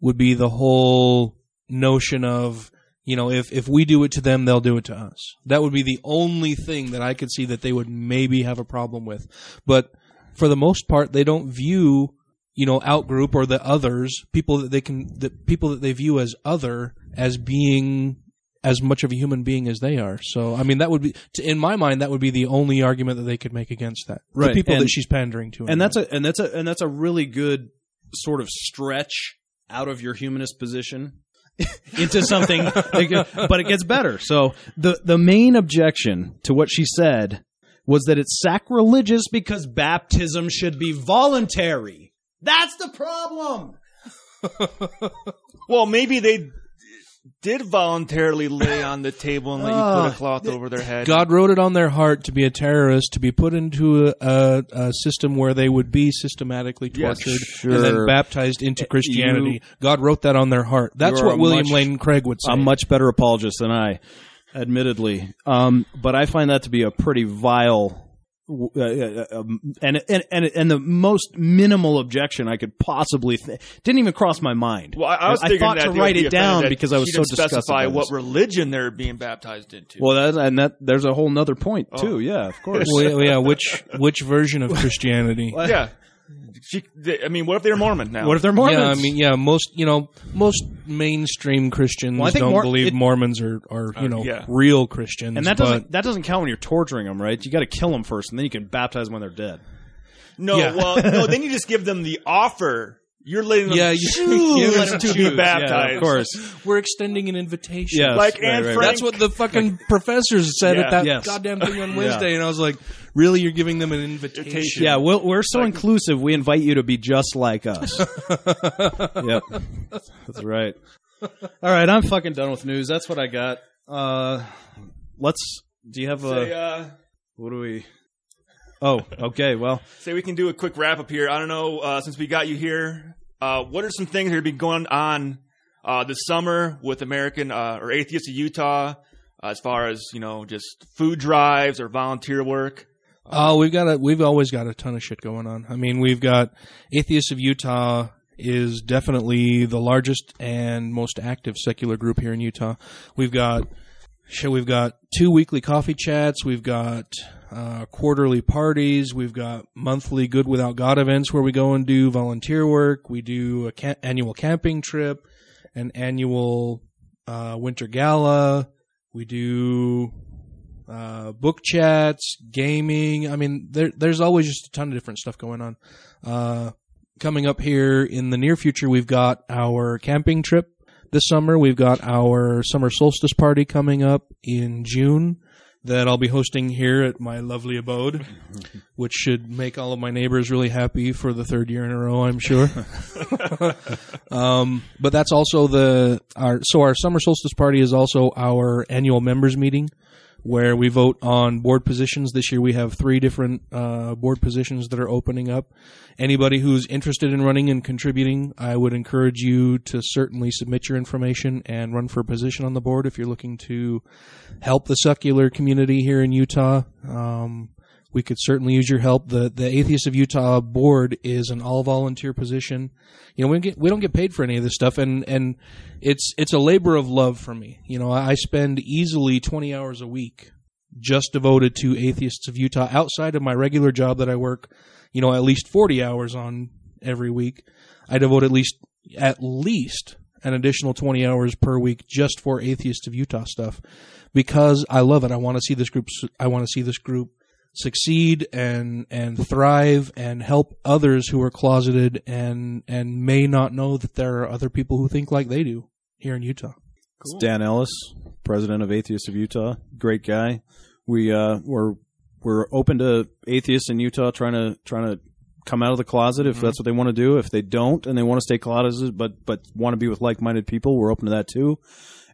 C: would be the whole notion of you know if if we do it to them they'll do it to us. That would be the only thing that I could see that they would maybe have a problem with. But for the most part they don't view you know, outgroup or the others, people that they can, the people that they view as other, as being as much of a human being as they are. So, I mean, that would be, in my mind, that would be the only argument that they could make against that.
B: Right,
C: The people
B: and-
C: that she's pandering to.
B: and that's a and that's a and that's a really good sort of stretch out of your humanist position (laughs) into something but it gets better so the the main objection to what she said was that it's sacrilegious because baptism should be voluntary that's the problem (laughs)
A: Well, maybe they did voluntarily lay on the table and let you put a
B: Uh,
A: cloth over their head.
C: God wrote it on their heart to be a terrorist, to be put into a, a, a system where they would be systematically
A: Yes,
C: tortured and then baptized into Christianity.
B: You-
C: God wrote that on their heart. That's
B: You're
C: what
B: a
C: William
B: much-
C: Lane Craig would say.
B: a much better apologist than I, admittedly. Um, but I find that to be a pretty vile. Uh, uh, um, and, and and and the most minimal objection I could possibly th- didn't even cross my mind.
A: well, I, I was thinking
B: thought
A: that
B: to write it down because I was
A: he
B: so
A: didn't
B: disgusted.
A: specify
B: by
A: what religion they're being baptized into.
B: Well, that and that there's a whole nother point
A: Oh.
B: too. Yeah, of course.
C: well, yeah, which (laughs) which version of Christianity?
A: yeah. She, they, I mean, what if they're Mormon now?
B: what if they're Mormons?
C: Yeah, I mean, yeah, most you know, most mainstream Christians
B: Well,
C: don't
B: Mor-
C: believe
B: it-
C: Mormons are, are you uh, know
A: yeah.
C: real Christians.
B: and that doesn't that doesn't count when you're torturing them, right? You got to kill them first, and then you can baptize them when they're dead.
A: no,
C: Yeah.
A: well, no. Then you just give them the offer. You're letting them
C: Yeah, you-
A: choose (laughs)
C: you (laughs) let them
A: to
C: choose.
A: be baptized.
B: Yeah, of course.
C: we're extending an invitation.
B: Yes,
A: Like
B: right,
A: Anne
B: right, right.
A: Frank.
C: That's what the fucking professors said
A: Yeah.
C: at that
B: Yes.
C: goddamn thing on (laughs) Wednesday, and I was like, "Really, you're giving them an invitation?"
B: Yeah, we'll, we're so inclusive. We invite you to be just like us. yep, that's right. All right, I'm fucking done with news. That's what I got. Uh, let's. Do you have
A: Say,
B: a?
A: uh,
B: What do we? Oh, okay. Well,
A: say we can do a quick wrap up here. I don't know, uh, since we got you here, uh, what are some things that have been going on uh, this summer with American uh, or Atheists of Utah, uh, as far as you know, just food drives or volunteer work?
C: Oh, we've got a we've always got a ton of shit going on. I mean, we've got Atheists of Utah is definitely the largest and most active secular group here in Utah. We've got shit, we've got two weekly coffee chats, we've got uh, quarterly parties, we've got monthly Good Without God events where we go and do volunteer work. We do a ca- annual camping trip, an annual uh, winter gala. We do uh, book chats, gaming. I mean, there, there's always just a ton of different stuff going on. Uh, coming up here in the near future, we've got our camping trip this summer. We've got our summer solstice party coming up in June that I'll be hosting here at my lovely abode, (laughs) which should make all of my neighbors really happy for the third year in a row, I'm sure. (laughs) um, but that's also the our so our summer solstice party is also our annual members meeting where we vote on board positions. This year we have three different uh, board positions that are opening up. Anybody who's interested in running and contributing, I would encourage you to certainly submit your information and run for a position on the board if you're looking to help the secular community here in Utah. Um, we could certainly use your help. The the Atheists of Utah board is an all volunteer position. You know, we don't get we don't get paid for any of this stuff, and and it's it's a labor of love for me. You know, I spend easily twenty hours a week just devoted to Atheists of Utah outside of my regular job that I work. You know, at least forty hours on every week. I devote at least at least an additional 20 hours per week just for Atheists of Utah stuff because I love it. I want to see this group I want to see this group succeed and and thrive and help others who are closeted and and may not know that there are other people who think like they do here in Utah.
B: It's Dan Ellis, president of Atheists of Utah. Great guy. We uh, we're we're open to atheists in Utah trying to trying to come out of the closet if that's what they want to do. If they don't and they want to stay closeted, but but want to be with like minded people, we're open to that too.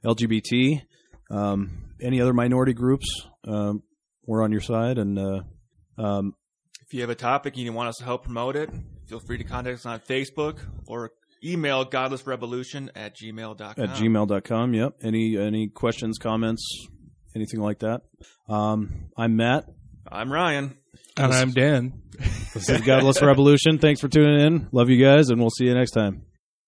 B: LGBT, um, any other minority groups, um, we're on your side. And uh, um,
A: If you have a topic and you want us to help promote it, feel free to contact us on Facebook or email godlessrevolution at gmail.com.
B: at gmail.com. Yep. Any any questions, comments, anything like that. Um, I'm Matt.
A: I'm Ryan.
C: And I'm Dan.
B: This is Godless Revolution. Thanks for tuning in. Love you guys, and we'll see you next time.